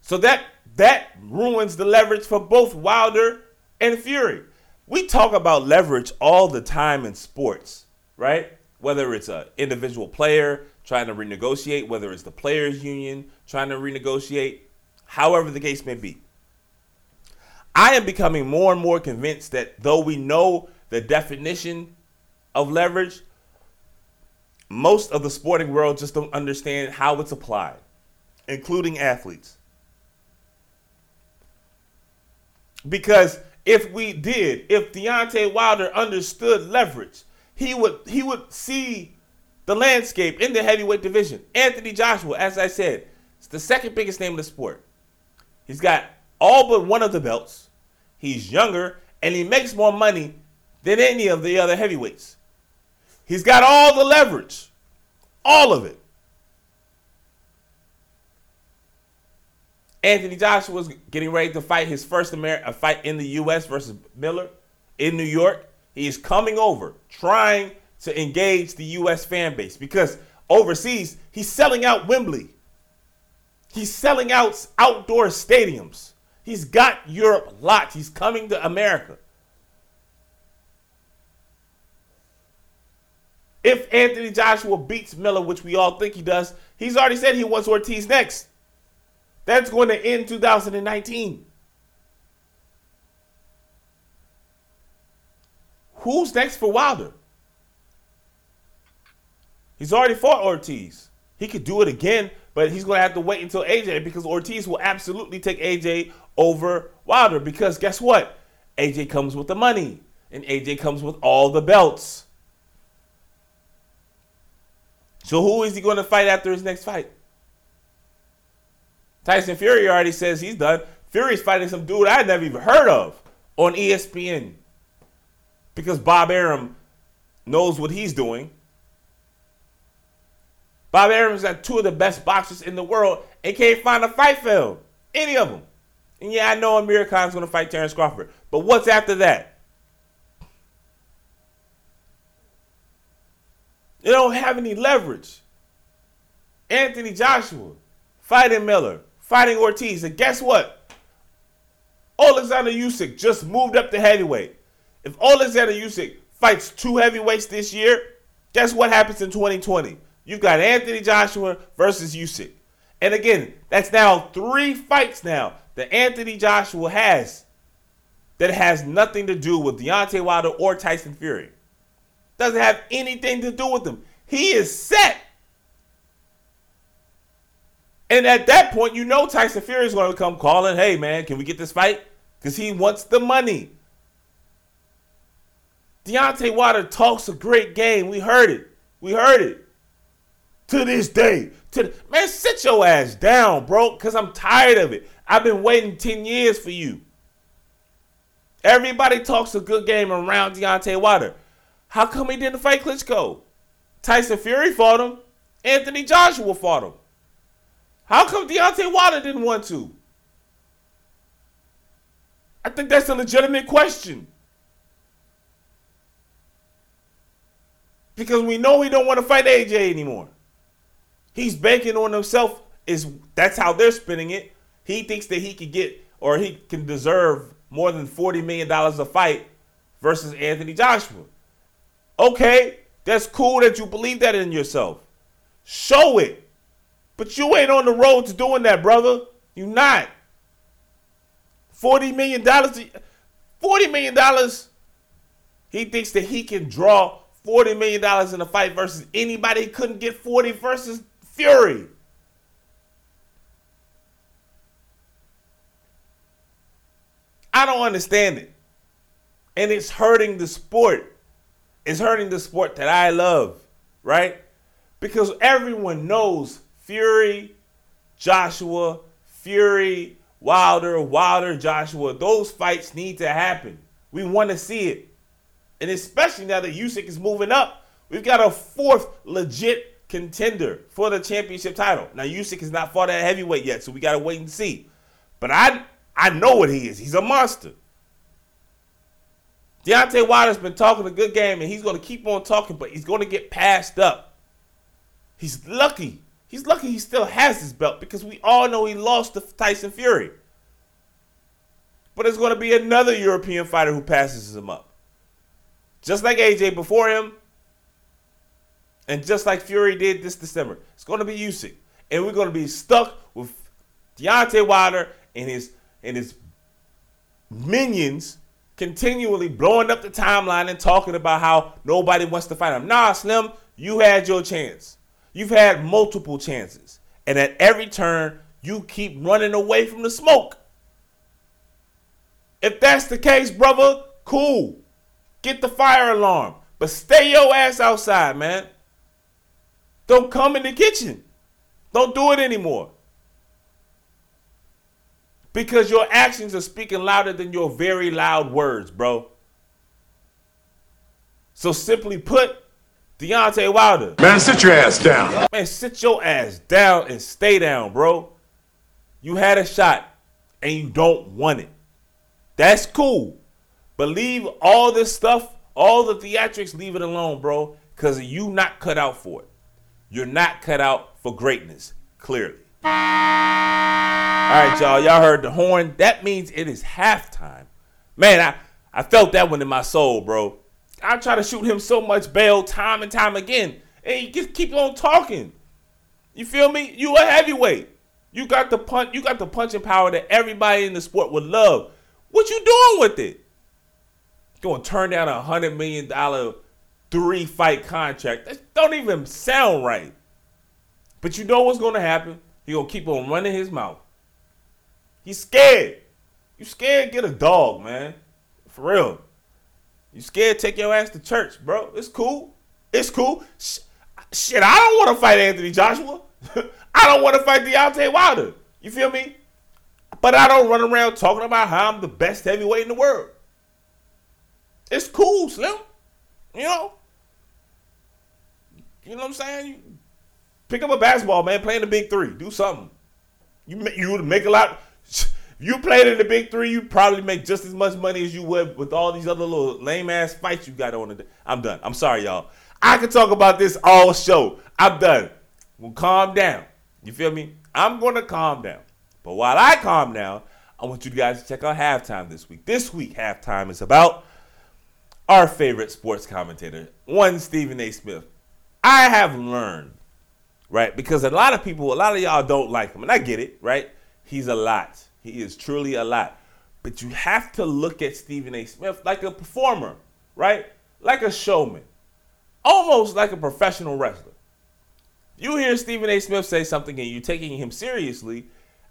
So that that ruins the leverage for both Wilder and Fury. We talk about leverage all the time in sports, right? Whether it's an individual player trying to renegotiate, whether it's the players union trying to renegotiate, however the case may be. I am becoming more and more convinced that though we know the definition of leverage, most of the sporting world just don't understand how it's applied, including athletes. Because if we did, if Deontay Wilder understood leverage, he would he would see the landscape in the heavyweight division. Anthony Joshua, as I said, is the second biggest name in the sport. He's got all but one of the belts. He's younger and he makes more money than any of the other heavyweights. He's got all the leverage, all of it. Anthony Joshua was getting ready to fight his first American uh, fight in the U.S. versus Miller in New York. He is coming over, trying to engage the U.S. fan base because overseas he's selling out Wembley. He's selling out outdoor stadiums. He's got Europe locked. He's coming to America. If Anthony Joshua beats Miller, which we all think he does, he's already said he wants Ortiz next. That's going to end 2019. Who's next for Wilder? He's already fought Ortiz. He could do it again, but he's going to have to wait until AJ because Ortiz will absolutely take AJ over Wilder because guess what? AJ comes with the money and AJ comes with all the belts. So who is he going to fight after his next fight? Tyson Fury already says he's done. Fury's fighting some dude I never even heard of on ESPN because Bob Arum knows what he's doing. Bob Arum's got two of the best boxers in the world and can't find a fight film. Any of them. And yeah, I know Amir Khan's going to fight Terence Crawford. But what's after that? They don't have any leverage. Anthony Joshua fighting Miller, fighting Ortiz, and guess what? Alexander Usyk just moved up to heavyweight. If Alexander Usyk fights two heavyweights this year, guess what happens in 2020? You've got Anthony Joshua versus Usyk. And again, that's now three fights now that Anthony Joshua has that has nothing to do with Deontay Wilder or Tyson Fury. Doesn't have anything to do with him. He is set. And at that point, you know Tyson Fury is going to come calling, hey man, can we get this fight? Because he wants the money. Deontay Wilder talks a great game. We heard it. We heard it. To this day. To man, sit your ass down, bro. Cause I'm tired of it. I've been waiting 10 years for you. Everybody talks a good game around Deontay Wilder. How come he didn't fight Klitschko? Tyson Fury fought him. Anthony Joshua fought him. How come Deontay Wilder didn't want to? I think that's a legitimate question. Because we know he don't want to fight AJ anymore. He's banking on himself. Is that's how they're spinning it. He thinks that he could get or he can deserve more than $40 million a fight versus Anthony Joshua. Okay, that's cool that you believe that in yourself. Show it. But you ain't on the road to doing that, brother. You not. $40 million. $40 million. He thinks that he can draw $40 million in a fight versus anybody he couldn't get 40 versus Fury. I don't understand it. And it's hurting the sport. It's hurting the sport that I love, right? Because everyone knows Fury, Joshua, Fury, Wilder, Wilder, Joshua. Those fights need to happen. We want to see it. And especially now that Usyk is moving up, we've got a fourth legit contender for the championship title. Now Usyk has not fought at heavyweight yet, so we got to wait and see. But I I know what he is. He's a monster. Deontay Wilder's been talking a good game, and he's going to keep on talking, but he's going to get passed up. He's lucky. He's lucky he still has his belt because we all know he lost to Tyson Fury. But it's going to be another European fighter who passes him up. Just like AJ before him, and just like Fury did this December. It's going to be Usyk. And we're going to be stuck with Deontay Wilder and his and his minions continually blowing up the timeline and talking about how nobody wants to fight him. Nah, Slim, you had your chance. You've had multiple chances. And at every turn, you keep running away from the smoke. If that's the case, brother, cool. Get the fire alarm. But stay your ass outside, man. Don't come in the kitchen. Don't do it anymore. Because your actions are speaking louder than your very loud words, bro. So simply put, Deontay Wilder. Man, sit your ass down. Man, sit your ass down and stay down, bro. You had a shot and you don't want it. That's cool. But leave all this stuff, all the theatrics, leave it alone, bro. Because you not cut out for it. You're not cut out for greatness, clearly. All right, y'all. Y'all heard the horn. That means it is halftime. Man, I, I felt that one in my soul, bro. I try to shoot him so much bail time and time again. And he just keep on talking. You feel me? You a heavyweight. You got the punch, you got the punching power that everybody in the sport would love. What you doing with it? Going to turn down a hundred million dollar three fight contract. That don't even sound right. But you know what's gonna happen? He gonna keep on running his mouth. He's scared. You scared? Get a dog, man. For real. You scared? Take your ass to church, bro. It's cool. It's cool. Sh- shit, I don't want to fight Anthony Joshua. I don't want to fight Deontay Wilder. You feel me? But I don't run around talking about how I'm the best heavyweight in the world. It's cool, Slim. You know? You know what I'm saying? Pick up a basketball, man. Play in the big three. Do something. You you would make a lot. You played in the big three, you probably make just as much money as you would with all these other little lame ass fights you got on. The, I'm done. I'm sorry, y'all. I could talk about this all show. I'm done. Well, calm down. You feel me? I'm gonna calm down. But while I calm down, I want you guys to check out halftime this week. This week, halftime is about our favorite sports commentator, one Stephen A. Smith. I have learned, right? Because a lot of people, a lot of y'all don't like him, and I get it, right? He's a lot. He is truly a lot. But you have to look at Stephen A. Smith like a performer, right? Like a showman, almost like a professional wrestler. You hear Stephen A. Smith say something and you're taking him seriously,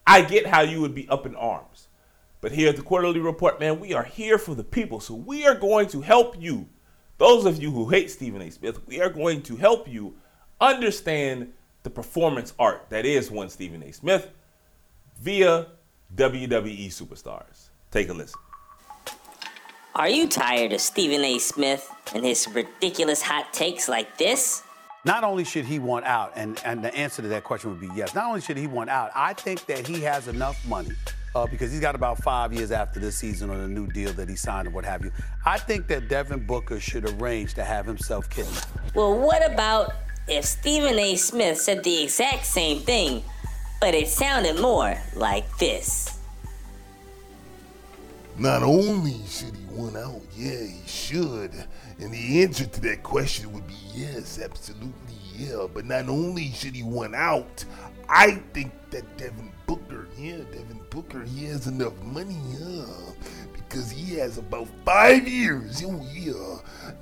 I get how you would be up in arms. But here at the Quarter-Lee Report, man, we are here for the people. So we are going to help you. Those of you who hate Stephen A. Smith, we are going to help you understand the performance art that is one Stephen A. Smith via WWE superstars. Take a listen. Are you tired of Stephen A. Smith and his ridiculous hot takes like this? Not only should he want out, and, and the answer to that question would be yes, not only should he want out, I think that he has enough money uh, because he's got about five years after this season on a new deal that he signed and what have you. I think that Devin Booker should arrange to have himself kidnapped. Well, what about if Stephen A. Smith said the exact same thing, but it sounded more like this? Not only should he win out, yeah, he should. And the answer to that question would be yes, absolutely, yeah. But not only should he win out, I think that Devin Booker, yeah, Devin Booker, he has enough money, yeah, because he has about five years, oh yeah,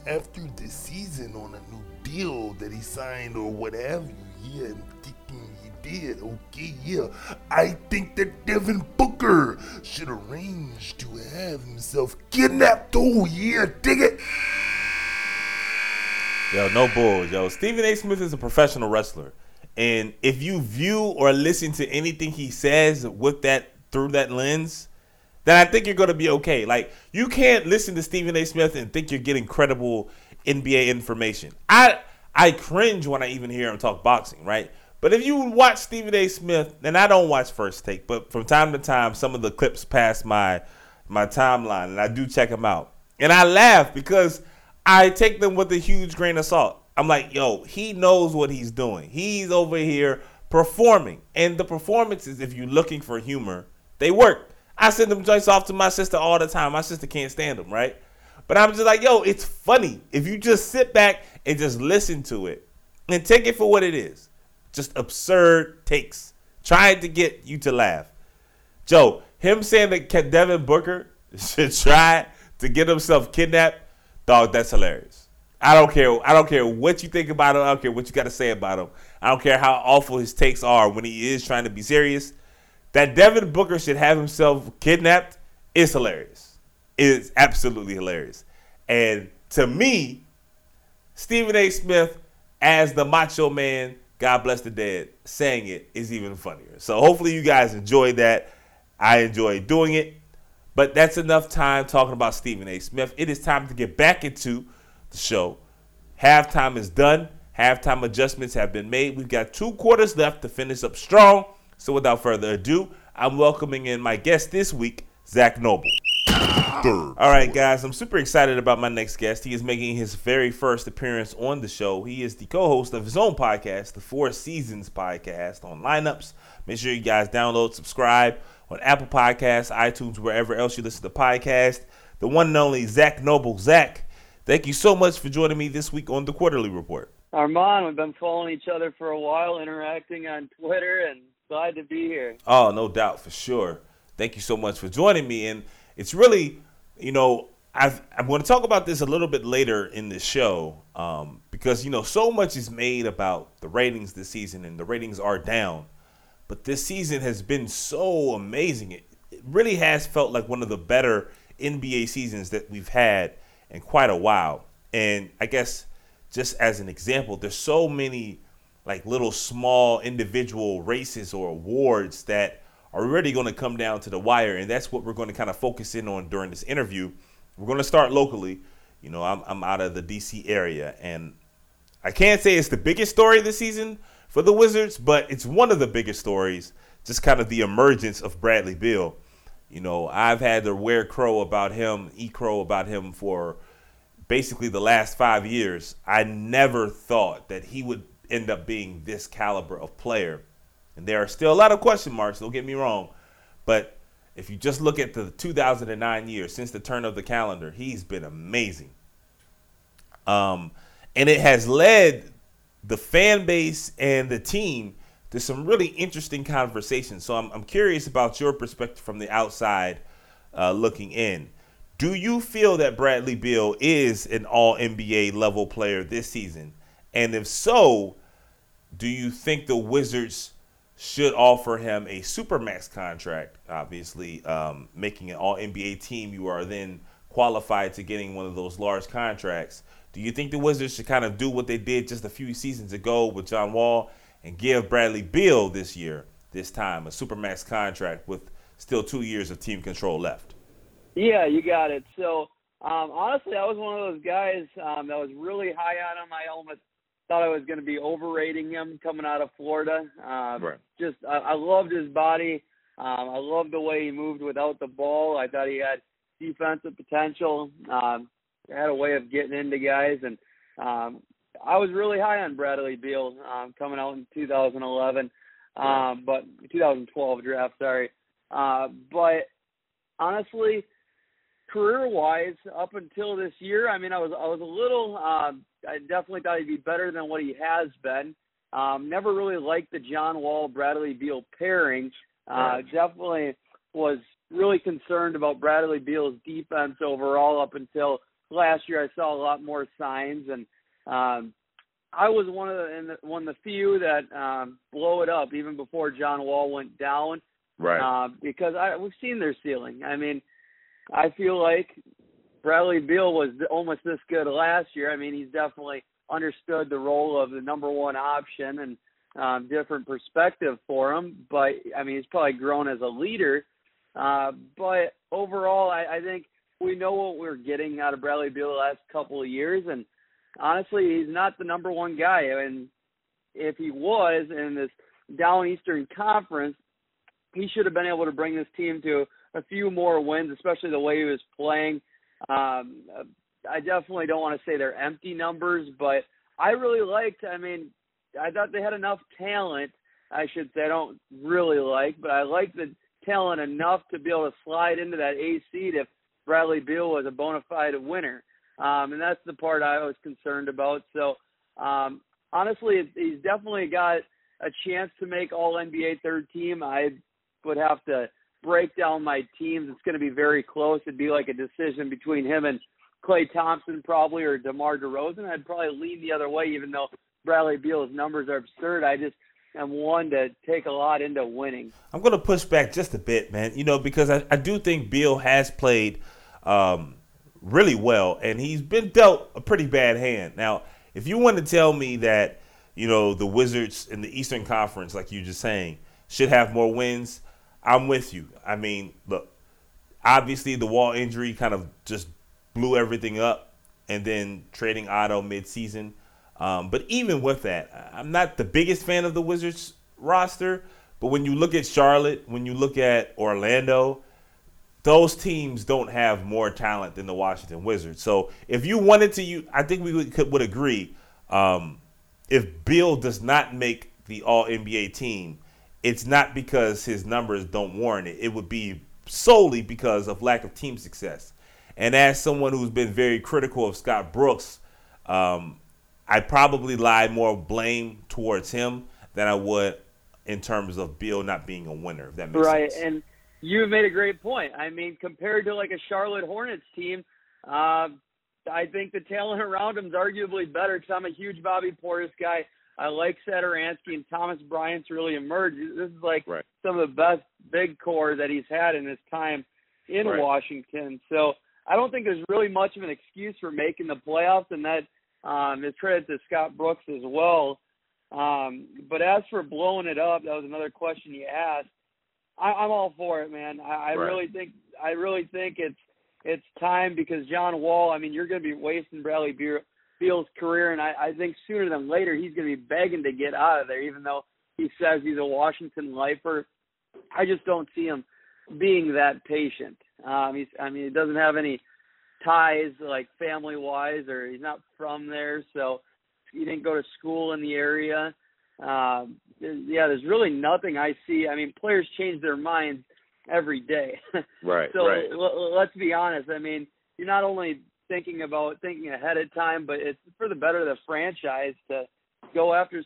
after the season on a new deal that he signed or whatever. Yeah, I'm thinking he did. Okay, yeah. I think that Devin Booker should arrange to have himself kidnapped. Oh yeah, dig it. Yo, no bulls, yo. Stephen A. Smith is a professional wrestler. And if you view or listen to anything he says with that through that lens, then I think you're gonna be okay. Like you can't listen to Stephen A. Smith and think you're getting credible NBA information. I I cringe when I even hear him talk boxing, right? But if you watch Stephen A. Smith, and I don't watch First Take, but from time to time, some of the clips pass my my timeline, and I do check them out, and I laugh because I take them with a huge grain of salt. I'm like, yo, he knows what he's doing. He's over here performing, and the performances, if you're looking for humor, they work. I send them joints off to my sister all the time. My sister can't stand them, right? But I'm just like, yo, it's funny if you just sit back and just listen to it and take it for what it is. Just absurd takes, trying to get you to laugh. Joe, him saying that Devin Booker should try to get himself kidnapped, dog, that's hilarious. I don't care. I don't care what you think about him. I don't care what you got to say about him. I don't care how awful his takes are when he is trying to be serious. That Devin Booker should have himself kidnapped is hilarious. Is absolutely hilarious. And to me, Stephen A. Smith as the Macho Man, God bless the dead, saying it is even funnier. So hopefully you guys enjoyed that. I enjoy doing it. But that's enough time talking about Stephen A. Smith. It is time to get back into the show. Halftime is done. Halftime adjustments have been made. We've got two quarters left to finish up strong. So without further ado, I'm welcoming in my guest this week, Zak Noble. Third. All right, guys, I'm super excited about my next guest. He is making his very first appearance on the show. He is the co host of his own podcast, the 4 SZN's Podcast, on lineups. Make sure you guys download, subscribe on Apple Podcasts, iTunes, wherever else you listen to podcasts. The one and only Zak Noble. Zak, thank you so much for joining me this week on the Quarter-Lee Report. Armon, we've been following each other for a while, interacting on Twitter, and glad to be here. Oh, no doubt, for sure. Thank you so much for joining me. And it's really, you know, I've, I'm going to talk about this a little bit later in the show um, because, you know, so much is made about the ratings this season, and the ratings are down. But this season has been so amazing. It, it really has felt like one of the better NBA seasons that we've had in quite a while. And I guess just as an example, there's so many like little small individual races or awards that are really going to come down to the wire, and that's what we're going to kind of focus in on during this interview. We're going to start locally. You know, I'm, I'm out of the DC area, and I can't say it's the biggest story this season for the Wizards, but it's one of the biggest stories. Just kind of the emergence of Bradley Beal. You know, I've had to wear crow about him, e crow about him for basically the last five years. I never thought that he would end up being this caliber of player. And there are still a lot of question marks, don't get me wrong. But if you just look at the 2009 year, since the turn of the calendar, he's been amazing. Um, and it has led the fan base and the team to some really interesting conversations. So I'm, I'm curious about your perspective from the outside uh, looking in. Do you feel that Bradley Beal is an all NBA level player this season? And if so, do you think the Wizards should offer him a supermax contract? Obviously, um, making an all NBA team, you are then qualified to getting one of those large contracts. Do you think the Wizards should kind of do what they did just a few seasons ago with John Wall and give Bradley Beal this year, this time, a supermax contract with still two years of team control left? Yeah, you got it. So um, honestly, I was one of those guys um, that was really high on him. I almost thought I was going to be overrating him coming out of Florida. Um, right. Just I, I loved his body. Um, I loved the way he moved without the ball. I thought he had defensive potential. Um, had a way of getting into guys, and um, I was really high on Bradley Beal um, coming out in 2011, um, but 2012 draft. Sorry, uh, but honestly, career-wise, up until this year, I mean, I was I was a little. Um, I definitely thought he'd be better than what he has been. Um, never really liked the John Wall Bradley Beal pairing. Uh, definitely was really concerned about Bradley Beal's defense overall up until last year. I saw a lot more signs, and um, I was one of the, in the one of the few that um, blow it up even before John Wall went down. Right. Uh, because I we've seen their ceiling. I mean, I feel like Bradley Beal was almost this good last year. I mean, he's definitely understood the role of the number one option and um, different perspective for him. But I mean, he's probably grown as a leader. Uh, but overall, I, I think we know what we're getting out of Bradley Beal the last couple of years, and honestly, he's not the number one guy. I And if he was in this down Eastern Conference, he should have been able to bring this team to a few more wins, especially the way he was playing. Um, I definitely don't want to say they're empty numbers, but I really liked. I mean, I thought they had enough talent. I should say I don't really like, but I like the talent enough to be able to slide into that A seed if Bradley Beal was a bona fide winner. Um, and that's the part I was concerned about. So um, honestly, he's definitely got a chance to make All NBA third team. I would have to break down my teams. It's going to be very close. It'd be like a decision between him and Klay Thompson probably or DeMar DeRozan. I'd probably lean the other way, even though Bradley Beal's numbers are absurd. I just am one to take a lot into winning. I'm going to push back just a bit, man. You know, because I, I do think Beal has played um, really well, and he's been dealt a pretty bad hand. Now, if you want to tell me that, you know, the Wizards in the Eastern Conference, like you just saying, should have more wins, I'm with you. I mean, look, obviously the wall injury kind of just blew everything up, and then trading Otto midseason. Um, but even with that, I'm not the biggest fan of the Wizards roster. But when you look at Charlotte, when you look at Orlando, those teams don't have more talent than the Washington Wizards. So if you wanted to, you I think we would, could, would agree. Um, if Bill does not make the All NBA team, it's not because his numbers don't warrant it. It would be solely because of lack of team success. And as someone who's been very critical of Scott Brooks, um, I probably lie more blame towards him than I would in terms of Bill not being a winner. If that makes right. sense. Right, and you made a great point. I mean, compared to like a Charlotte Hornets team, uh, I think the talent around him is arguably better. Because I'm a huge Bobby Portis guy. I like Satoransky and Thomas Bryant's really emerged. This is like right. some of the best big core that he's had in his time in right. Washington. So I don't think there's really much of an excuse for making the playoffs, and that um, is credit to Scott Brooks as well. Um, but as for blowing it up, that was another question you asked. I, I'm all for it, man. I, I right. really think I really think it's it's time because John Wall. I mean, you're going to be wasting Bradley Beal Beal's career, and I, I think sooner than later he's going to be begging to get out of there, even though he says he's a Washington lifer. I just don't see him being that patient. Um, he's, I mean, he doesn't have any ties like family wise, or he's not from there, so he didn't go to school in the area. Um, yeah, there's really nothing I see. I mean, players change their minds every day. Right. so right. l- let's be honest. I mean, you're not only thinking about thinking ahead of time, but it's for the better of the franchise to go after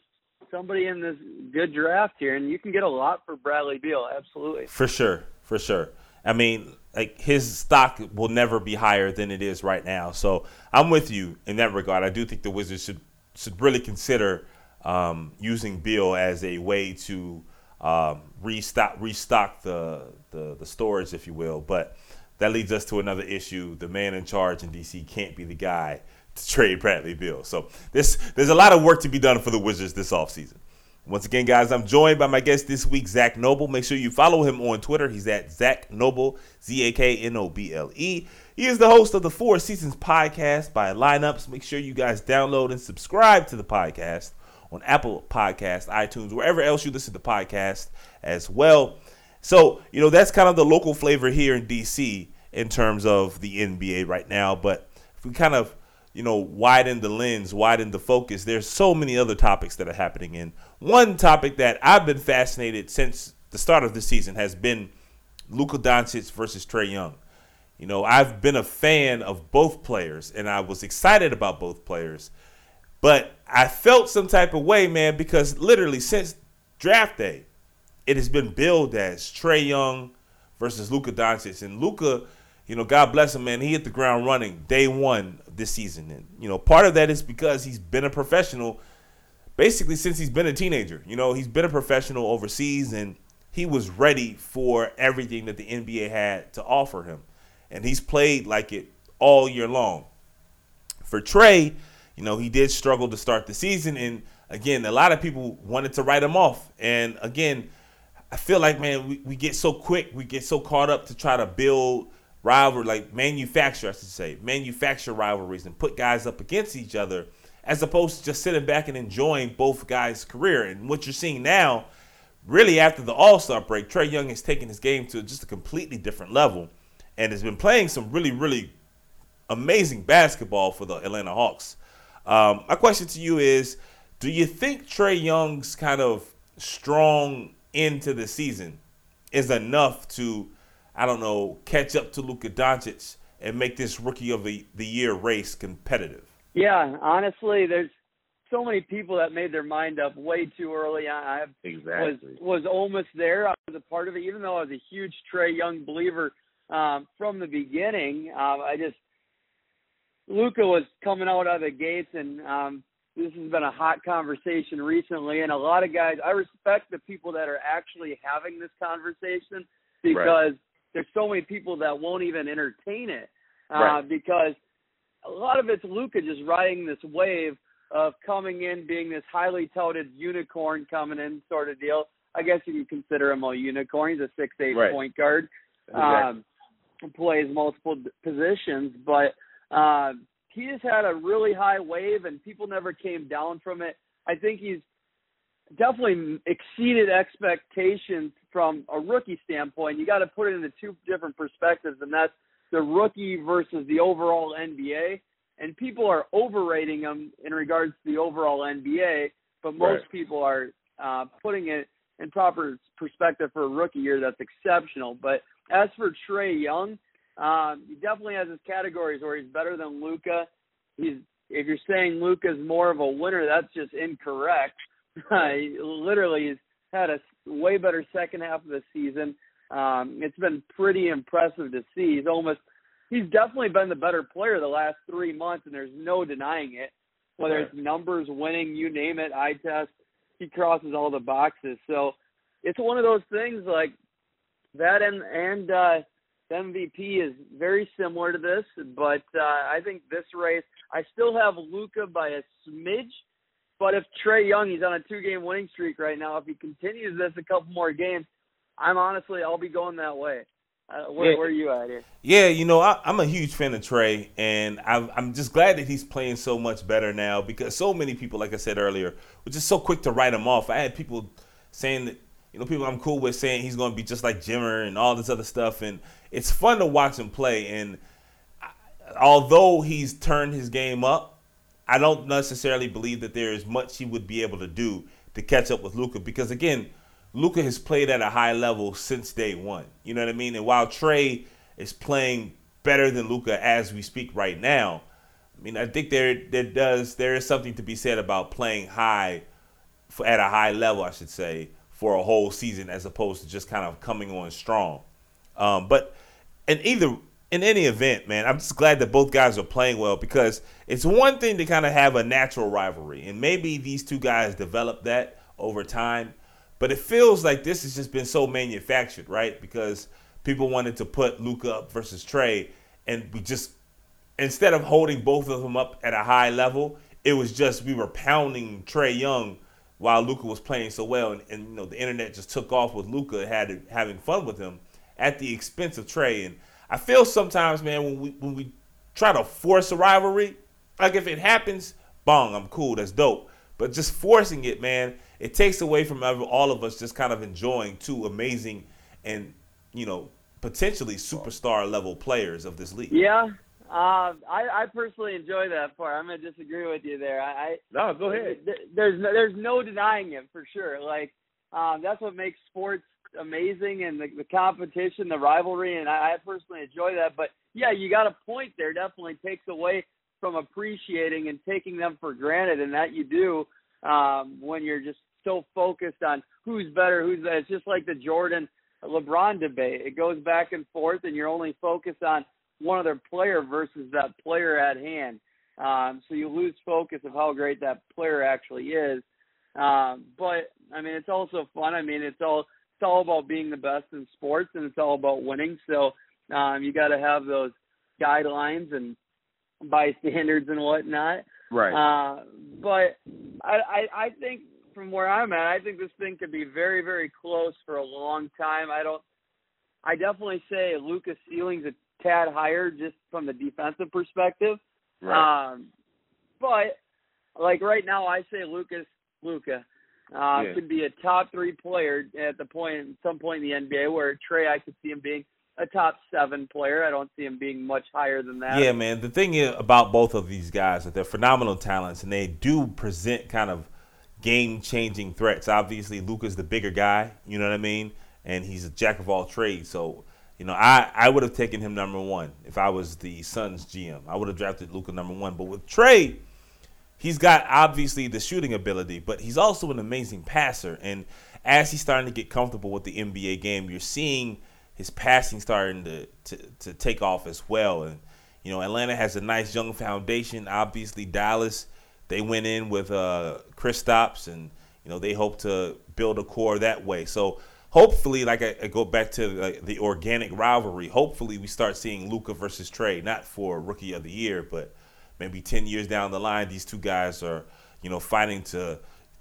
somebody in this good draft here, and you can get a lot for Bradley Beal. Absolutely. For sure, for sure. I mean, like his stock will never be higher than it is right now. So I'm with you in that regard. I do think the Wizards should should really consider um, using Beal as a way to um, restock restock the, the the storage, if you will. But that leads us to another issue. The man in charge in DC can't be the guy to trade Bradley Beal. So this there's a lot of work to be done for the Wizards this offseason. Once again, guys, I'm joined by my guest this week, Zak Noble. Make sure you follow him on Twitter. He's at Zak Noble, Z A K N O B L E. He is the host of the 4 SZN's podcast by Lineups. Make sure you guys download and subscribe to the podcast on Apple Podcast, iTunes, wherever else you listen to podcasts as well. So, you know, that's kind of the local flavor here in DC in terms of the NBA right now. But if we kind of, you know, widen the lens, widen the focus, there's so many other topics that are happening. And one topic that I've been fascinated since the start of the season has been Luka Doncic versus Trae Young. You know, I've been a fan of both players, and I was excited about both players. But I felt some type of way, man, because literally since draft day, it has been billed as Trae Young versus Luka Doncic. And Luka, you know, God bless him, man, he hit the ground running day one this season. And, you know, part of that is because he's been a professional basically since he's been a teenager. You know, he's been a professional overseas and he was ready for everything that the NBA had to offer him. And he's played like it all year long. For Trae, you know, he did struggle to start the season. And again, a lot of people wanted to write him off. And again, I feel like, man, we, we get so quick, we get so caught up to try to build rivalry, like manufacture, I should say, manufacture rivalries and put guys up against each other as opposed to just sitting back and enjoying both guys' career. And what you're seeing now, really after the All Star break, Trae Young has taken his game to just a completely different level and has been playing some really, really amazing basketball for the Atlanta Hawks. Um, my question to you is Do you think Trey Young's kind of strong into the season is enough to, I don't know, catch up to Luka Doncic and make this rookie of the, the year race competitive? Yeah, honestly, there's so many people that made their mind up way too early. I was Exactly. was almost there. I was a part of it, even though I was a huge Trae Young believer um, from the beginning. Um, I just Luka was coming out of the gates, and um, this has been a hot conversation recently. And a lot of guys, I respect the people that are actually having this conversation because there's so many people that won't even entertain it uh, Right. because a lot of it's Luka just riding this wave of coming in, being this highly touted unicorn coming in sort of deal. I guess you can consider him a unicorn. He's a six eight Right. point guard. Exactly. Um, plays multiple positions, but uh, he just had a really high wave, and people never came down from it. I think he's definitely exceeded expectations from a rookie standpoint. You got to put it into two different perspectives, and that's the rookie versus the overall NBA. And people are overrating him in regards to the overall NBA, but most Right. people are uh, putting it in proper perspective for a rookie year. That's exceptional. But as for Trae Young, um, he definitely has his categories where he's better than Luka. He's if you're saying Luka's more of a winner, that's just incorrect. he literally has had a way better second half of the season. Um, it's been pretty impressive to see. He's almost he's definitely been the better player the last three months, and there's no denying it. Whether it's numbers, winning, you name it, eye test, he crosses all the boxes. So it's one of those things like that, and and uh, the MVP is very similar to this, but uh, I think this race, I still have Luka by a smidge. But if Trae Young, he's on a two-game winning streak right now. If he continues this a couple more games, I'm honestly, I'll be going that way. Uh, where, Yeah. where are you at here? Yeah, you know, I, I'm a huge fan of Trae, and I'm, I'm just glad that he's playing so much better now because so many people, like I said earlier, were just so quick to write him off. I had people saying that you know, people I'm cool with saying he's going to be just like Jimmer and all this other stuff, and it's fun to watch him play. And although he's turned his game up, I don't necessarily believe that there is much he would be able to do to catch up with Luka because again, Luka has played at a high level since day one. You know what I mean? And while Trae is playing better than Luka as we speak right now, I mean, I think there there does there is something to be said about playing high for, at a high level, I should say, for a whole season as opposed to just kind of coming on strong. Um, but in either in any event, man, I'm just glad that both guys are playing well because it's one thing to kind of have a natural rivalry, and maybe these two guys develop that over time. But it feels like this has just been so manufactured, right? Because people wanted to put Luka up versus Trae, and we just instead of holding both of them up at a high level, it was just we were pounding Trae Young while Luka was playing so well, and, and, you know the internet just took off with Luka, had having fun with him at the expense of Trae. And I feel sometimes, man, when we when we try to force a rivalry, like if it happens, bong, I'm cool, that's dope. But just forcing it, man, it takes away from all of us just kind of enjoying two amazing and you know potentially superstar level players of this league. Yeah, uh, I, I personally enjoy that part. I'm gonna disagree with you there. I, I no, go ahead. There's no, there's no denying it for sure. Like um, that's what makes sports amazing and the, the competition, the rivalry, and I, I personally enjoy that. But yeah, you got a point there. Definitely takes away from appreciating and taking them for granted, and that you do um, when you're just so focused on who's better, who's better. It's just like the Jordan LeBron debate. It goes back and forth, and you're only focused on one other player versus that player at hand. Um, so you lose focus of how great that player actually is. Um, but I mean, it's also fun. I mean, it's all it's all about being the best in sports, and it's all about winning. So um, you got to have those guidelines and bystanders and whatnot. Right. Uh, but I, I I think from where I'm at, I think this thing could be very very close for a long time. I don't. I definitely say Luka's ceiling's a tad higher just from the defensive perspective. Right. Um, but like right now, I say Lucas Luka uh, Yeah. could be a top three player at the point, at some point in the NBA. Where Trae, I could see him being a top seven player. I don't see him being much higher than that. Yeah, man. The thing is about both of these guys that they're phenomenal talents and they do present kind of game changing threats. Obviously, Luka's the bigger guy, you know what I mean? And he's a jack of all trades. So, you know, I, I would have taken him number one if I was the Suns GM. I would have drafted Luka number one. But with Trae, he's got obviously the shooting ability, but he's also an amazing passer. And as he's starting to get comfortable with the NBA game, you're seeing his passing starting to, to, to take off as well. And, you know, Atlanta has a nice young foundation. Obviously, Dallas, they went in with uh, Kristaps, and, you know, they hope to build a core that way. So hopefully, like I, I go back to the organic rivalry, hopefully we start seeing Luka versus Trae, not for Rookie of the Year, but maybe 10 years down the line, these two guys are, you know, fighting to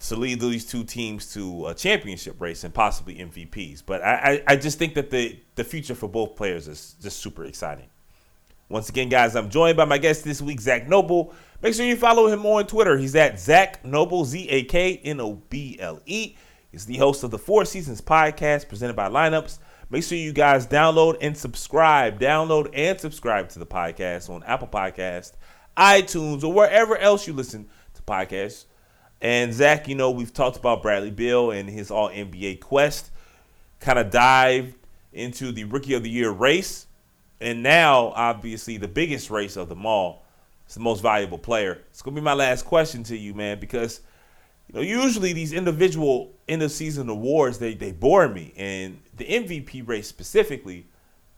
to lead these two teams to a championship race and possibly MVPs. But I, I, I just think that the, the future for both players is just super exciting. Once again, guys, I'm joined by my guest this week, Zak Noble. Make sure you follow him on Twitter. He's at Zak Noble, Z A K N O B L E. He's the host of the 4 SZN's podcast presented by Lineups. Make sure you guys download and subscribe. Download and subscribe to the podcast on Apple Podcast, iTunes, or wherever else you listen to podcasts. And Zak, you know, we've talked about Bradley Beal and his all NBA quest, kind of dived into the rookie of the year race. And now, obviously, the biggest race of them all is the most valuable player. It's going to be my last question to you, man, because you know, usually these individual end of season awards, they, they bore me. And the MVP race specifically,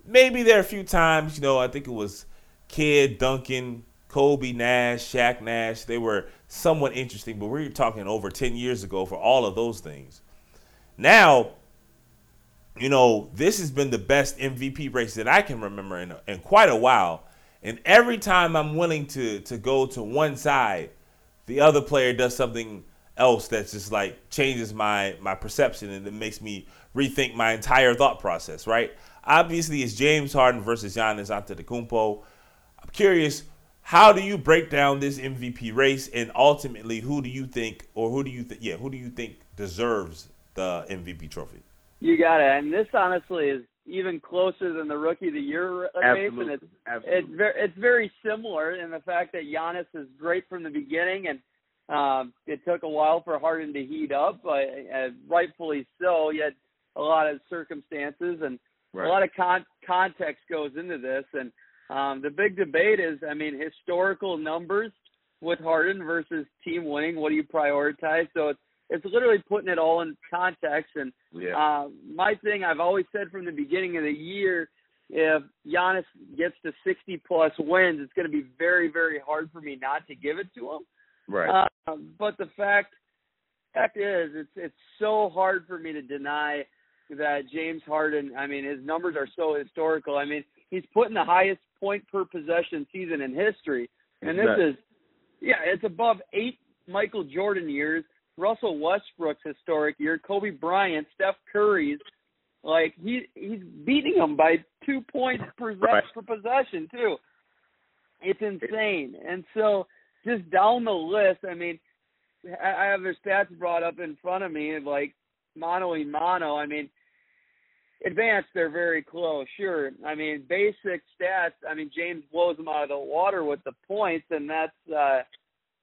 maybe there are a few times, you know, I think it was Kidd, Duncan, Kobe, Nash, Shaq, Nash. They were somewhat interesting, but we're talking over 10 years ago for all of those things. Now, you know, this has been the best MVP race that I can remember in, in quite a while. And every time I'm willing to to go to one side, the other player does something else that's just like changes my my perception and it makes me rethink my entire thought process, right? Obviously, it's James Harden versus Giannis Antetokounmpo. I'm curious, how do you break down this MVP race, and ultimately, who do you think, or who do you think, yeah, who do you think deserves the MVP trophy. You got it. And this honestly is even closer than the rookie of the year uh, race, Absolutely. and it's Absolutely. it's very it's very similar in the fact that Giannis is great from the beginning, and um, it took a while for Harden to heat up, but uh, rightfully so. Yet a lot of circumstances and Right. a lot of con- context goes into this, and um, the big debate is, I mean, historical numbers with Harden versus team winning. What do you prioritize? So it's it's literally putting it all in context. And yeah. uh, my thing, I've always said from the beginning of the year, if Giannis gets to 60 plus wins, it's going to be very, very hard for me not to give it to him. Right. Uh, but the fact fact is, it's it's so hard for me to deny that James Harden. I mean, his numbers are so historical. I mean, he's putting the highest point per possession season in history, and this Exactly. is yeah, it's above eight Michael Jordan years, Russell Westbrook's historic year, Kobe Bryant, Steph Curry's. Like he he's beating them by two points per, Right. per possession too. It's insane, and so just down the list. I mean, I have their stats brought up in front of me, and like mono y mono. I mean, advanced they're very close, sure. I mean, basic stats. I mean, James blows them out of the water with the points, and that's uh,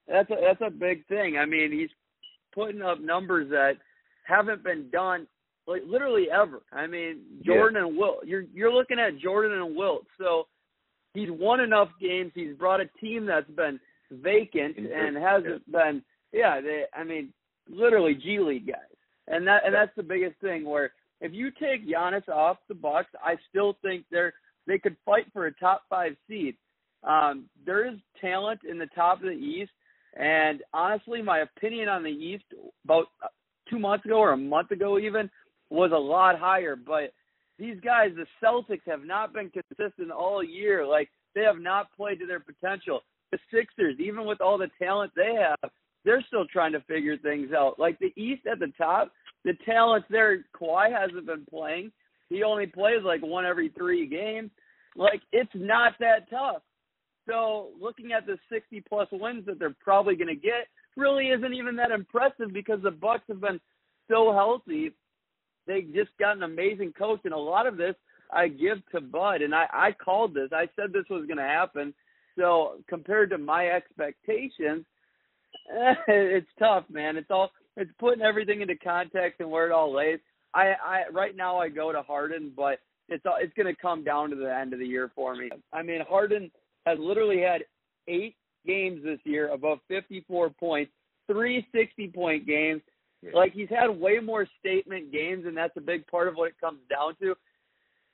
that's a, that's a big thing. I mean, he's putting up numbers that haven't been done like literally ever. I mean, Jordan and Wilt. You're you're looking at Jordan and Wilt. So he's won enough games. He's brought a team that's been vacant and hasn't been. Yeah, they. I mean, literally G League guys, and that and that's the biggest thing. Where if you take Giannis off the Bucks, I still think they're they could fight for a top five seed. Um, there is talent in the top of the East, and honestly, my opinion on the East about two months ago or a month ago even was a lot higher. But these guys, the Celtics, have not been consistent all year. Like they have not played to their potential. The Sixers, even with all the talent they have, they're still trying to figure things out. Like the East at the top, the talent there. Kawhi hasn't been playing. He only plays like one every three games. Like it's not that tough. So looking at the 60 plus wins that they're probably going to get really isn't even that impressive because the Bucks have been so healthy. They just got an amazing coach, and a lot of this I give to Bud. And I, I called this. I said this was going to happen. So compared to my expectations, it's tough, man. It's all it's putting everything into context and where it all lays. I, I right now I go to Harden, but it's all- it's going to come down to the end of the year for me. I mean, Harden has literally had eight games this year above 54 points, three 60 point games. Like he's had way more statement games, and that's a big part of what it comes down to.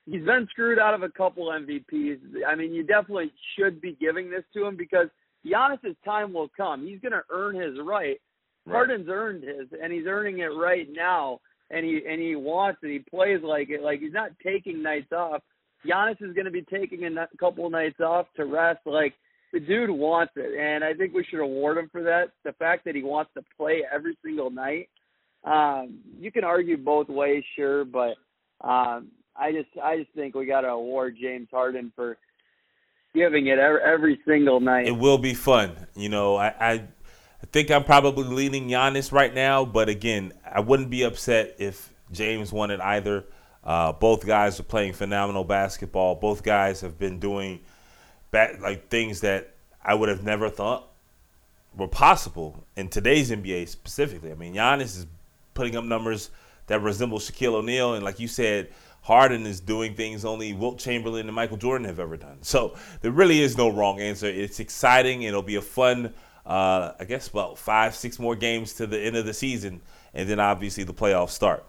He's been screwed out of a couple MVPs. I mean, you definitely should be giving this to him because Giannis's time will come. He's going to earn his right. Harden's earned his, and he's earning it right now. And he and he wants it. He plays like it. Like he's not taking nights off. Giannis is going to be taking a n- couple nights off to rest. Like the dude wants it, and I think we should award him for that. The fact that he wants to play every single night. Um, you can argue both ways, sure, but um, I just I just think we got to award James Harden for giving it every, every single night. It will be fun. You know, I, I I think I'm probably leaning Giannis right now, but again, I wouldn't be upset if James won it either. Uh, both guys are playing phenomenal basketball. Both guys have been doing ba- like things that I would have never thought were possible in today's NBA specifically. I mean, Giannis is putting up numbers that resemble Shaquille O'Neal, and like you said, Harden is doing things only Wilt Chamberlain and Michael Jordan have ever done. So there really is no wrong answer. It's exciting. It'll be a fun, uh, I guess, about five, six more games to the end of the season, and then obviously the playoffs start.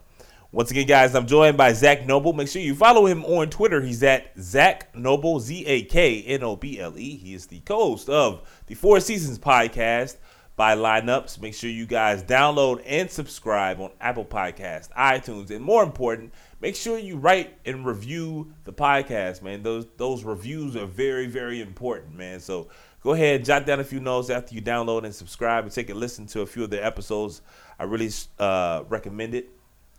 Once again, guys, I'm joined by Zak Noble. Make sure you follow him on Twitter. He's at Zak Noble, Z A K N O B L E. He is the co host of the 4 SZN's podcast by Lineups. Make sure you guys download and subscribe on Apple Podcasts, iTunes, and more important, make sure you write and review the podcast, man. Those those reviews are very, very important, man. So go ahead, jot down a few notes after you download and subscribe and take a listen to a few of the episodes. I really uh, recommend it.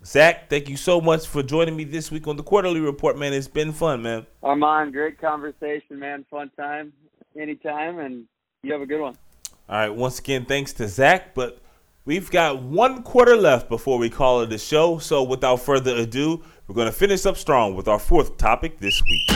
Zak, thank you so much for joining me this week on the Quarter-Lee Report, man. It's been fun, man. Armon, great conversation, man. Fun time, anytime, and you have a good one. All right, once again, thanks to Zach, but We've got one quarter left before we call it a show. So without further ado, we're going to finish up strong with our fourth topic this week.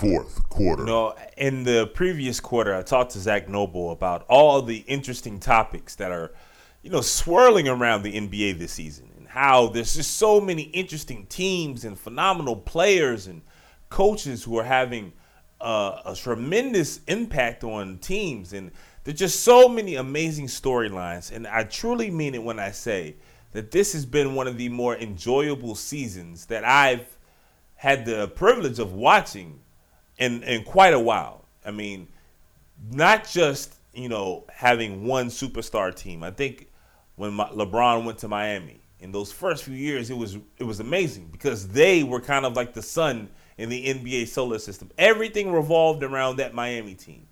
Fourth quarter. You know, in the previous quarter, I talked to Zak Noble about all the interesting topics that are, you know, swirling around the NBA this season and how there's just so many interesting teams and phenomenal players and coaches who are having uh, a tremendous impact on teams. And there's just so many amazing storylines. And I truly mean it when I say that this has been one of the more enjoyable seasons that I've had the privilege of watching in, in quite a while. I mean, not just, you know, having one superstar team. I think when my, LeBron went to Miami, in those first few years, it was it was amazing because they were kind of like the sun in the NBA solar system. Everything revolved around that Miami team.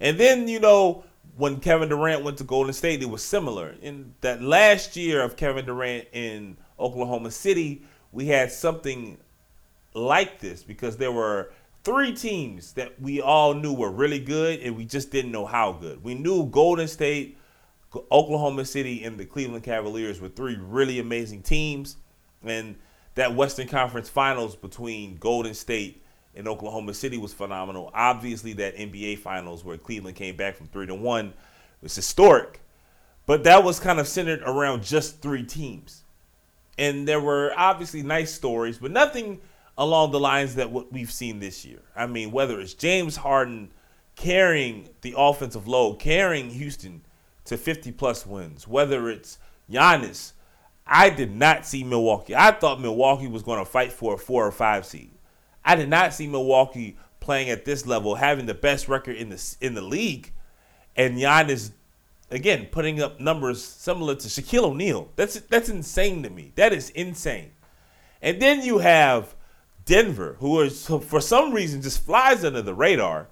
And then, you know, when Kevin Durant went to Golden State, it was similar. In that last year of Kevin Durant in Oklahoma City, we had something like this because there were three teams that we all knew were really good and we just didn't know how good. We knew Golden State, Oklahoma City, and the Cleveland Cavaliers were three really amazing teams. And that Western Conference Finals between Golden State in Oklahoma City was phenomenal. Obviously, that NBA Finals where Cleveland came back from three to one was historic, but that was kind of centered around just three teams, and there were obviously nice stories, but nothing along the lines that what we've seen this year. I mean, whether it's James Harden carrying the offensive load, carrying Houston to 50 plus wins, whether it's Giannis. I did not see Milwaukee. I thought Milwaukee was going to fight for a four or five seed. I did not see Milwaukee playing at this level, having the best record in the in the league, and Giannis again putting up numbers similar to Shaquille O'Neal. That's that's insane to me. That is insane. And then you have Denver, who is for some reason just flies under the radar.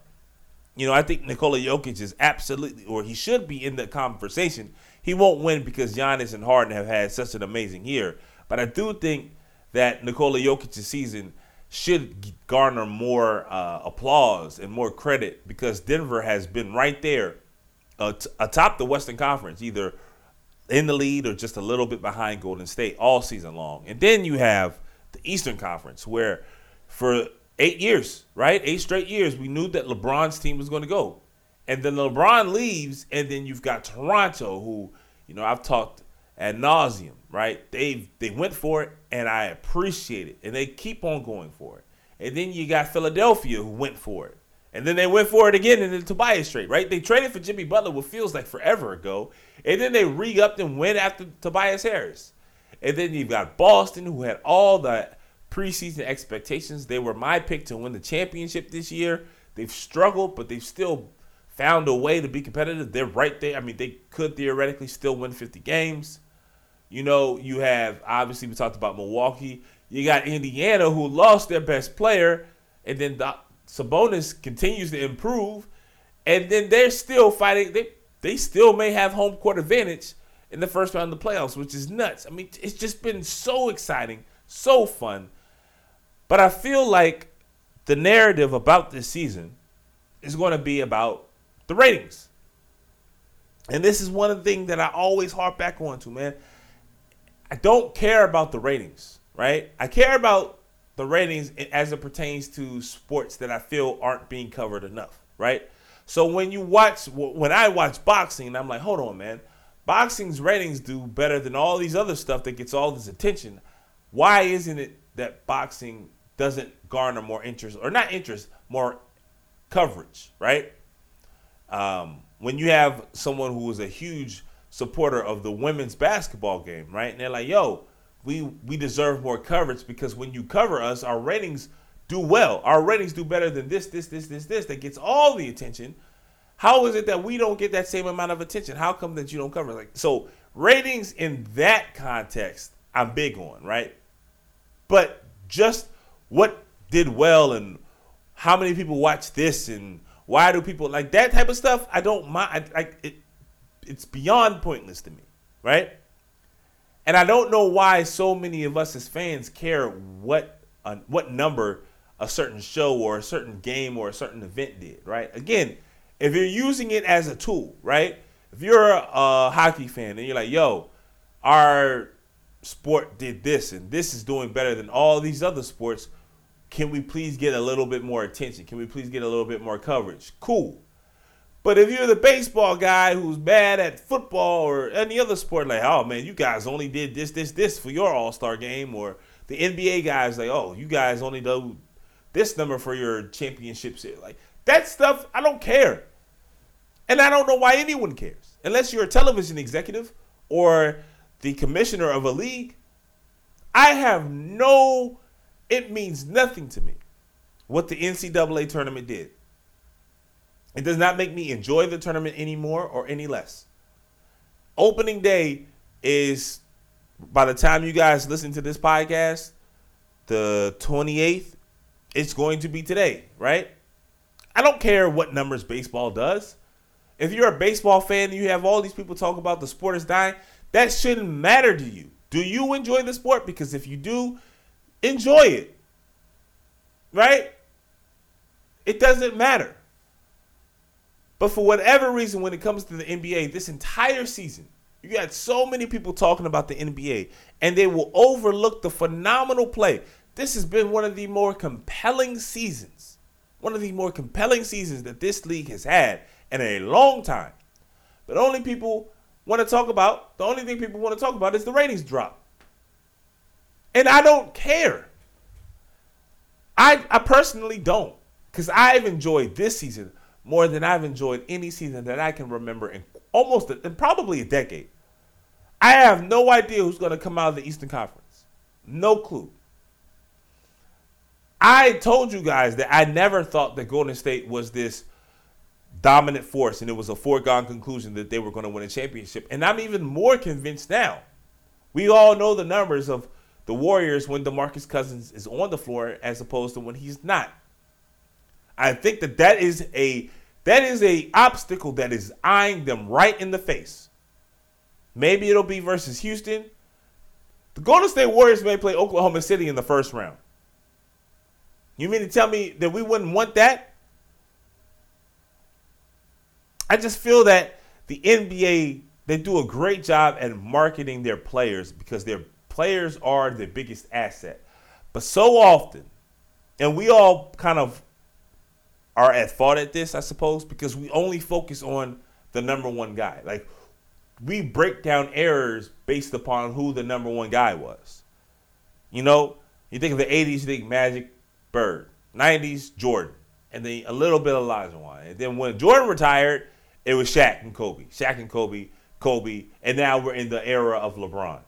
You know, I think Nikola Jokic is absolutely, or he should be in the conversation. He won't win because Giannis and Harden have had such an amazing year. But I do think that Nikola Jokic's season should garner more uh, applause and more credit because Denver has been right there uh, t- atop the Western Conference, either in the lead or just a little bit behind Golden State all season long. And then you have the Eastern Conference, where for eight years, right, eight straight years, we knew that LeBron's team was going to go. And then LeBron leaves, and then you've got Toronto, who, you know, I've talked ad nauseum, right? They they went for it, and I appreciate it, and they keep on going for it. And then you got Philadelphia who went for it, and then they went for it again in the Tobias trade, right? They traded for Jimmy Butler, what feels like forever ago, and then they re-upped and went after Tobias Harris. And then you've got Boston, who had all the preseason expectations. They were my pick to win the championship this year. They've struggled, but they've still found a way to be competitive. They're right there. I mean, they could theoretically still win 50 games. You know, you have obviously we talked about Milwaukee. You got Indiana who lost their best player, and then the, Sabonis continues to improve, and then they're still fighting. They they still may have home court advantage in the first round of the playoffs, which is nuts. I mean, it's just been so exciting, so fun. But I feel like the narrative about this season is going to be about the ratings. And this is one of the things that I always harp back on to, man. I don't care about the ratings, right? I care about the ratings as it pertains to sports that I feel aren't being covered enough, right? So when you watch, when I watch boxing, I'm like, hold on, man. Boxing's ratings do better than all these other stuff that gets all this attention. Why isn't it that boxing doesn't garner more interest, or not interest, more coverage, right? Um, when you have someone who is a huge supporter of the women's basketball game, right? And they're like, "Yo, we we deserve more coverage because when you cover us, our ratings do well. Our ratings do better than this, this, this, this, this that gets all the attention. How is it that we don't get that same amount of attention? How come that you don't cover like so ratings in that context? I'm big on, right? But just what did well and how many people watch this and why do people like that type of stuff? I don't mind. Like it, it's beyond pointless to me, right? And I don't know why so many of us as fans care what what number a certain show or a certain game or a certain event did, right? Again, if you're using it as a tool, right? If you're a hockey fan and you're like, yo, our sport did this and this is doing better than all these other sports, can we please get a little bit more attention? Can we please get a little bit more coverage? Cool. But if you're the baseball guy who's bad at football or any other sport, like, oh man, you guys only did this, this, this for your All Star game, or the NBA guys, like, oh, you guys only do this number for your championships. Like that stuff, I don't care. And I don't know why anyone cares. Unless you're a television executive or the commissioner of a league, I have no, it means nothing to me what the NCAA tournament did. It does not make me enjoy the tournament anymore or any less. Opening day is, by the time you guys listen to this podcast, the 28th, it's going to be today, right? I don't care what numbers baseball does. If you're a baseball fan and you have all these people talk about the sport is dying, that shouldn't matter to you. Do you enjoy the sport? Because if you do, enjoy it. Right? It doesn't matter. But for whatever reason, when it comes to the NBA, this entire season, you got so many people talking about the NBA, and they will overlook the phenomenal play. This has been one of the more compelling seasons, one of the more compelling seasons that this league has had in a long time. But only people want to talk about, the only thing people want to talk about is the ratings drop. And I don't care. I, I personally don't. Because I've enjoyed this season more than I've enjoyed any season that I can remember in almost a, in probably a decade. I have no idea who's going to come out of the Eastern Conference. No clue. I told you guys that I never thought that Golden State was this dominant force and it was a foregone conclusion that they were going to win a championship. And I'm even more convinced now. We all know the numbers of the Warriors when DeMarcus Cousins is on the floor as opposed to when he's not. I think that that is a that is a obstacle that is eyeing them right in the face. Maybe it'll be versus Houston. The Golden State Warriors may play Oklahoma City in the first round. You mean to tell me that we wouldn't want that? I just feel that the NBA they do a great job at marketing their players because their players are the biggest asset. But so often, and we all kind of are at fault at this, I suppose, because we only focus on the number one guy. Like we break down errors based upon who the number one guy was. You know, you think of the 80s, you think Magic, Bird. 90s, Jordan. And then a little bit of Olajuwon. And then when Jordan retired, it was Shaq and Kobe. Shaq and Kobe, Kobe. And now we're in the era of LeBron.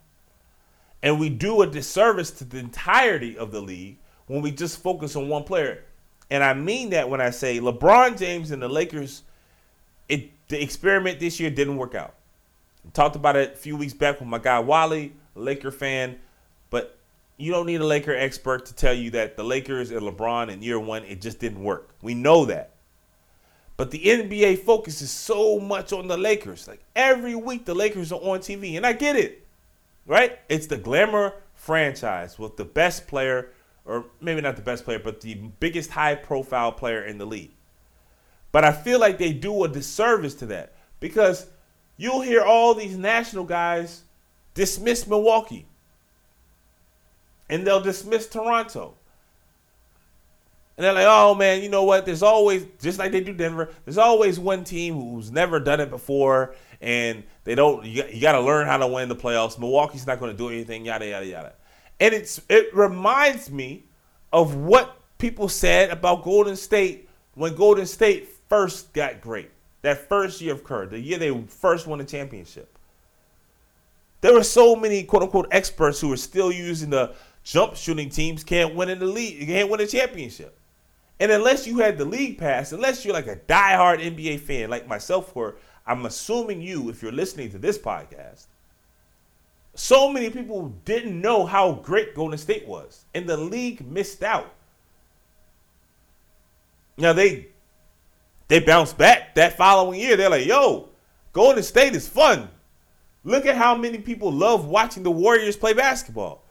And we do a disservice to the entirety of the league when we just focus on one player. And I mean that when I say LeBron James and the Lakers, it the experiment this year didn't work out. I talked about it a few weeks back with my guy Wally, Laker fan, but you don't need a Laker expert to tell you that the Lakers and LeBron in year one, it just didn't work. We know that. But the NBA focuses so much on the Lakers. Like every week, the Lakers are on TV, and I get it, right? It's the glamour franchise with the best player, or maybe not the best player, but the biggest high profile player in the league. But I feel like they do a disservice to that because you'll hear all these national guys dismiss Milwaukee and they'll dismiss Toronto. And they're like, oh man, you know what? There's always, just like they do Denver, there's always one team who's never done it before, and they don't. You, you got to learn how to win the playoffs. Milwaukee's not going to do anything. Yada yada yada. And it's it reminds me of what people said about Golden State when Golden State first got great. That first year of Kerr, the year they first won the championship. There were so many quote unquote experts who were still using the jump shooting teams can't win in the league, can't win a championship. And unless you had the league pass, unless you're like a diehard NBA fan like myself, or I'm assuming you, if you're listening to this podcast, so many people didn't know how great Golden State was, and the league missed out. Now they they bounced back that following year. They're like, "Yo, Golden State is fun. Look at how many people love watching the Warriors play basketball."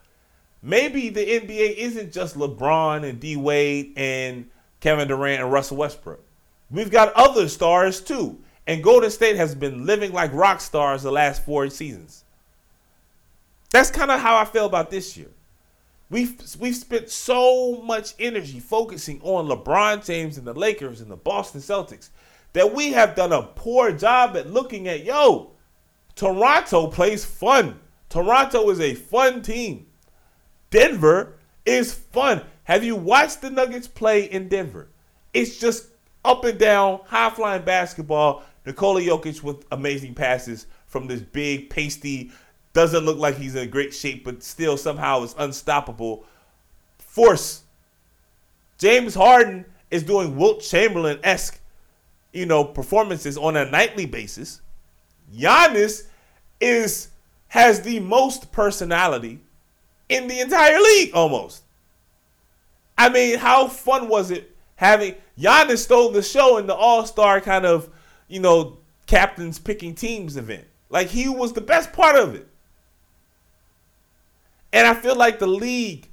maybe the NBA isn't just LeBron and D Wade and Kevin Durant and Russell Westbrook. We've got other stars too. And Golden State has been living like rock stars the last four seasons. That's kind of how I feel about this year. We've we've spent so much energy focusing on LeBron James and the Lakers and the Boston Celtics that we have done a poor job at looking at yo, Toronto plays fun. Toronto is a fun team. Denver is fun. Have you watched the Nuggets play in Denver? It's just up and down, high flying basketball. Nikola Jokic with amazing passes from this big, pasty, doesn't look like he's in great shape, but still somehow is unstoppable. Force. James Harden is doing Wilt Chamberlain esque, you know, performances on a nightly basis. Giannis is has the most personality in the entire league almost. I mean, how fun was it having Giannis stole the show in the All Star kind of, you know, captains picking teams event? Like he was the best part of it. And I feel like the league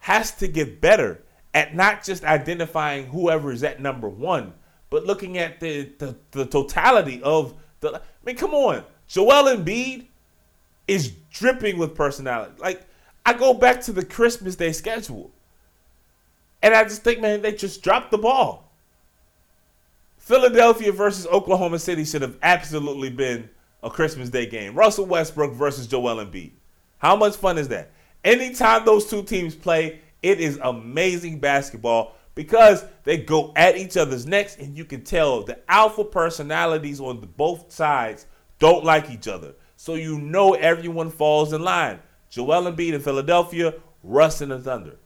has to get better at not just identifying whoever is at number one, but looking at the, the, the totality of the. I mean, come on. Joel Embiid is dripping with personality. Like, I go back to the Christmas Day schedule. And I just think, man, they just dropped the ball. Philadelphia versus Oklahoma City should have absolutely been a Christmas Day game. Russell Westbrook versus Joel Embiid. How much fun is that? Anytime those two teams play, it is amazing basketball because they go at each other's necks, and you can tell the alpha personalities on both sides don't like each other. So you know everyone falls in line. Joel Embiid in Philadelphia, Russ in the Thunder.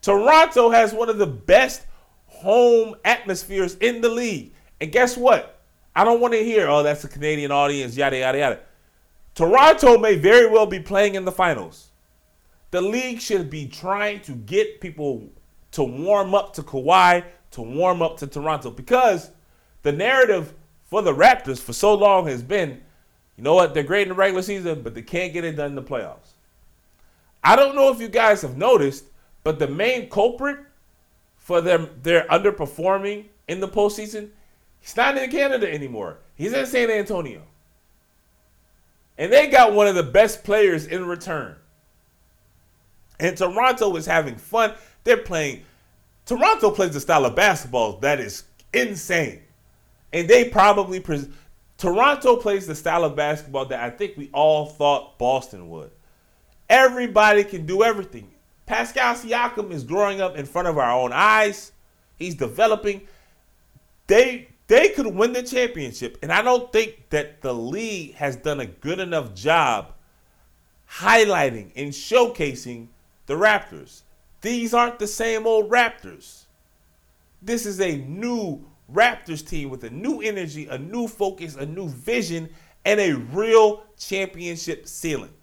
Toronto has one of the best home atmospheres in the league. And guess what? I don't want to hear, oh, that's a Canadian audience, yada, yada, yada. Toronto may very well be playing in the finals. The league should be trying to get people to warm up to Kawhi, to warm up to Toronto, because the narrative for the Raptors for so long has been, you know what, they're great in the regular season, but they can't get it done in the playoffs. I don't know if you guys have noticed, but the main culprit for them their underperforming in the postseason, he's not in Canada anymore. He's in San Antonio. And they got one of the best players in return. And Toronto is having fun. They're playing. Toronto plays the style of basketball that is insane. And they probably. Toronto plays the style of basketball that I think we all thought Boston would. Everybody can do everything. Pascal Siakam is growing up in front of our own eyes. He's developing. They they could win the championship. And I don't think that the league has done a good enough job highlighting and showcasing the Raptors. These aren't the same old Raptors. This is a new Raptors team with a new energy, a new focus, a new vision, and a real championship ceiling.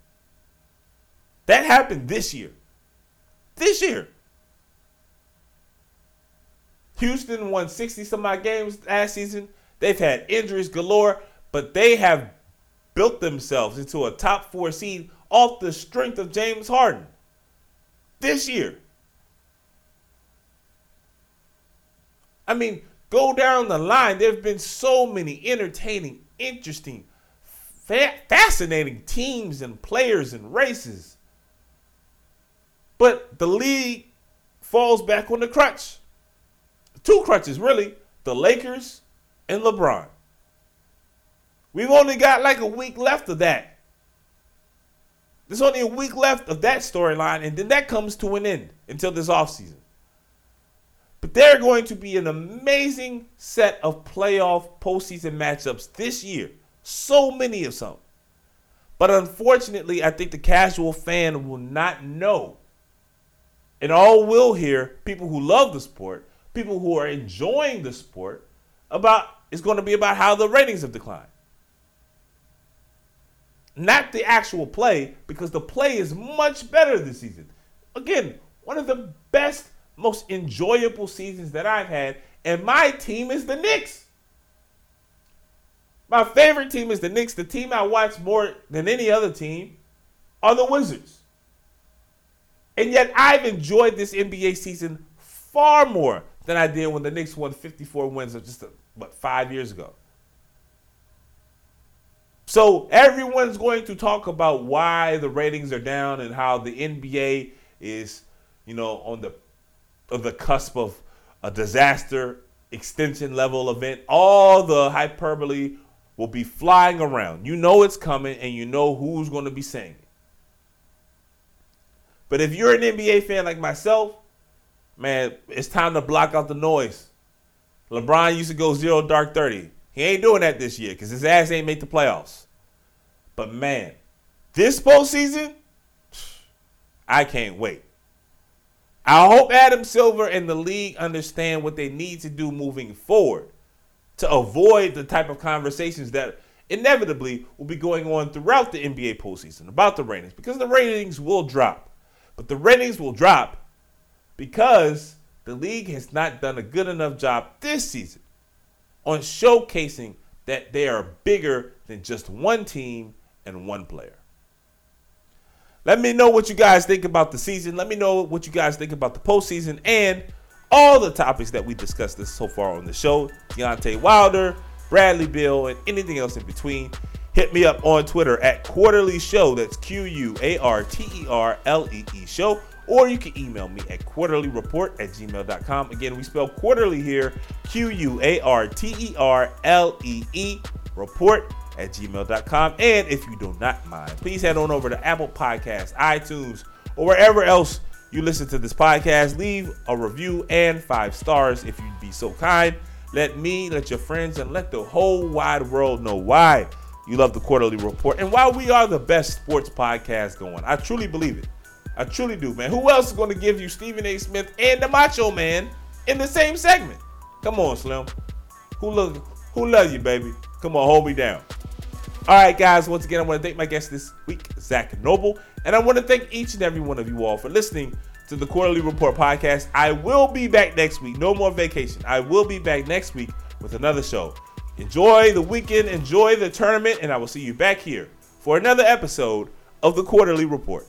That happened this year. This year. Houston won 60 some odd games last season. They've had injuries galore, but they have built themselves into a top four seed off the strength of James Harden this year. I mean, go down the line. There have been so many entertaining, interesting, fa- fascinating teams and players and races. But the league falls back on the crutch two crutches, really the Lakers and LeBron. We've only got like a week left of that. There's only a week left of that storyline, and then that comes to an end until this offseason. But there are going to be an amazing set of playoff postseason matchups this year. So many of some. But unfortunately, I think the casual fan will not know. And all will hear people who love the sport people who are enjoying the sport about it's going to be about how the ratings have declined. Not the actual play, because the play is much better this season. Again, one of the best, most enjoyable seasons that I've had, and my team is the Knicks. My favorite team is the Knicks. The team I watch more than any other team are the Wizards. And yet I've enjoyed this NBA season far more than I did when the Knicks won 54 wins just a what five years ago. So everyone's going to talk about why the ratings are down and how the NBA is, you know, on the on the cusp of a disaster extension level event. All the hyperbole will be flying around. You know it's coming and you know who's going to be saying it. But if you're an NBA fan like myself, man, it's time to block out the noise. LeBron used to go zero dark 30. He ain't doing that this year because his ass ain't made the playoffs. But man, this postseason, I can't wait. I hope Adam Silver and the league understand what they need to do moving forward to avoid the type of conversations that inevitably will be going on throughout the NBA postseason about the ratings because the ratings will drop. But the ratings will drop because the league has not done a good enough job this season on showcasing that they are bigger than just one team and one player. Let me know what you guys think about the season. Let me know what you guys think about the postseason and all the topics that we discussed this so far on the show. Deontay Wilder, Bradley Beal, and anything else in between. Hit me up on Twitter at Quarterly Show. That's Q U A R T E R L E E Show. Or you can email me at quarterleereport at gmail.com. Again, we spell quarterly here Q U A R T E R L E E report at gmail.com. And if you do not mind, please head on over to Apple Podcasts, iTunes, or wherever else you listen to this podcast. Leave a review and five stars if you'd be so kind. Let me, let your friends, and let the whole wide world know why you love the Quarter-Lee Report and why we are the best sports podcast going. I truly believe it. I truly do, man. Who else is going to give you Stephen A. Smith and the Macho Man in the same segment? Come on, Slim. Who look who love you, baby? Come on, hold me down. All right, guys. Once again, I want to thank my guest this week, Zak Noble, and I want to thank each and every one of you all for listening to the Quarter-Lee Report podcast. I will be back next week. No more vacation. I will be back next week with another show. Enjoy the weekend, enjoy the tournament, and I will see you back here for another episode of the Quarter-Lee Report.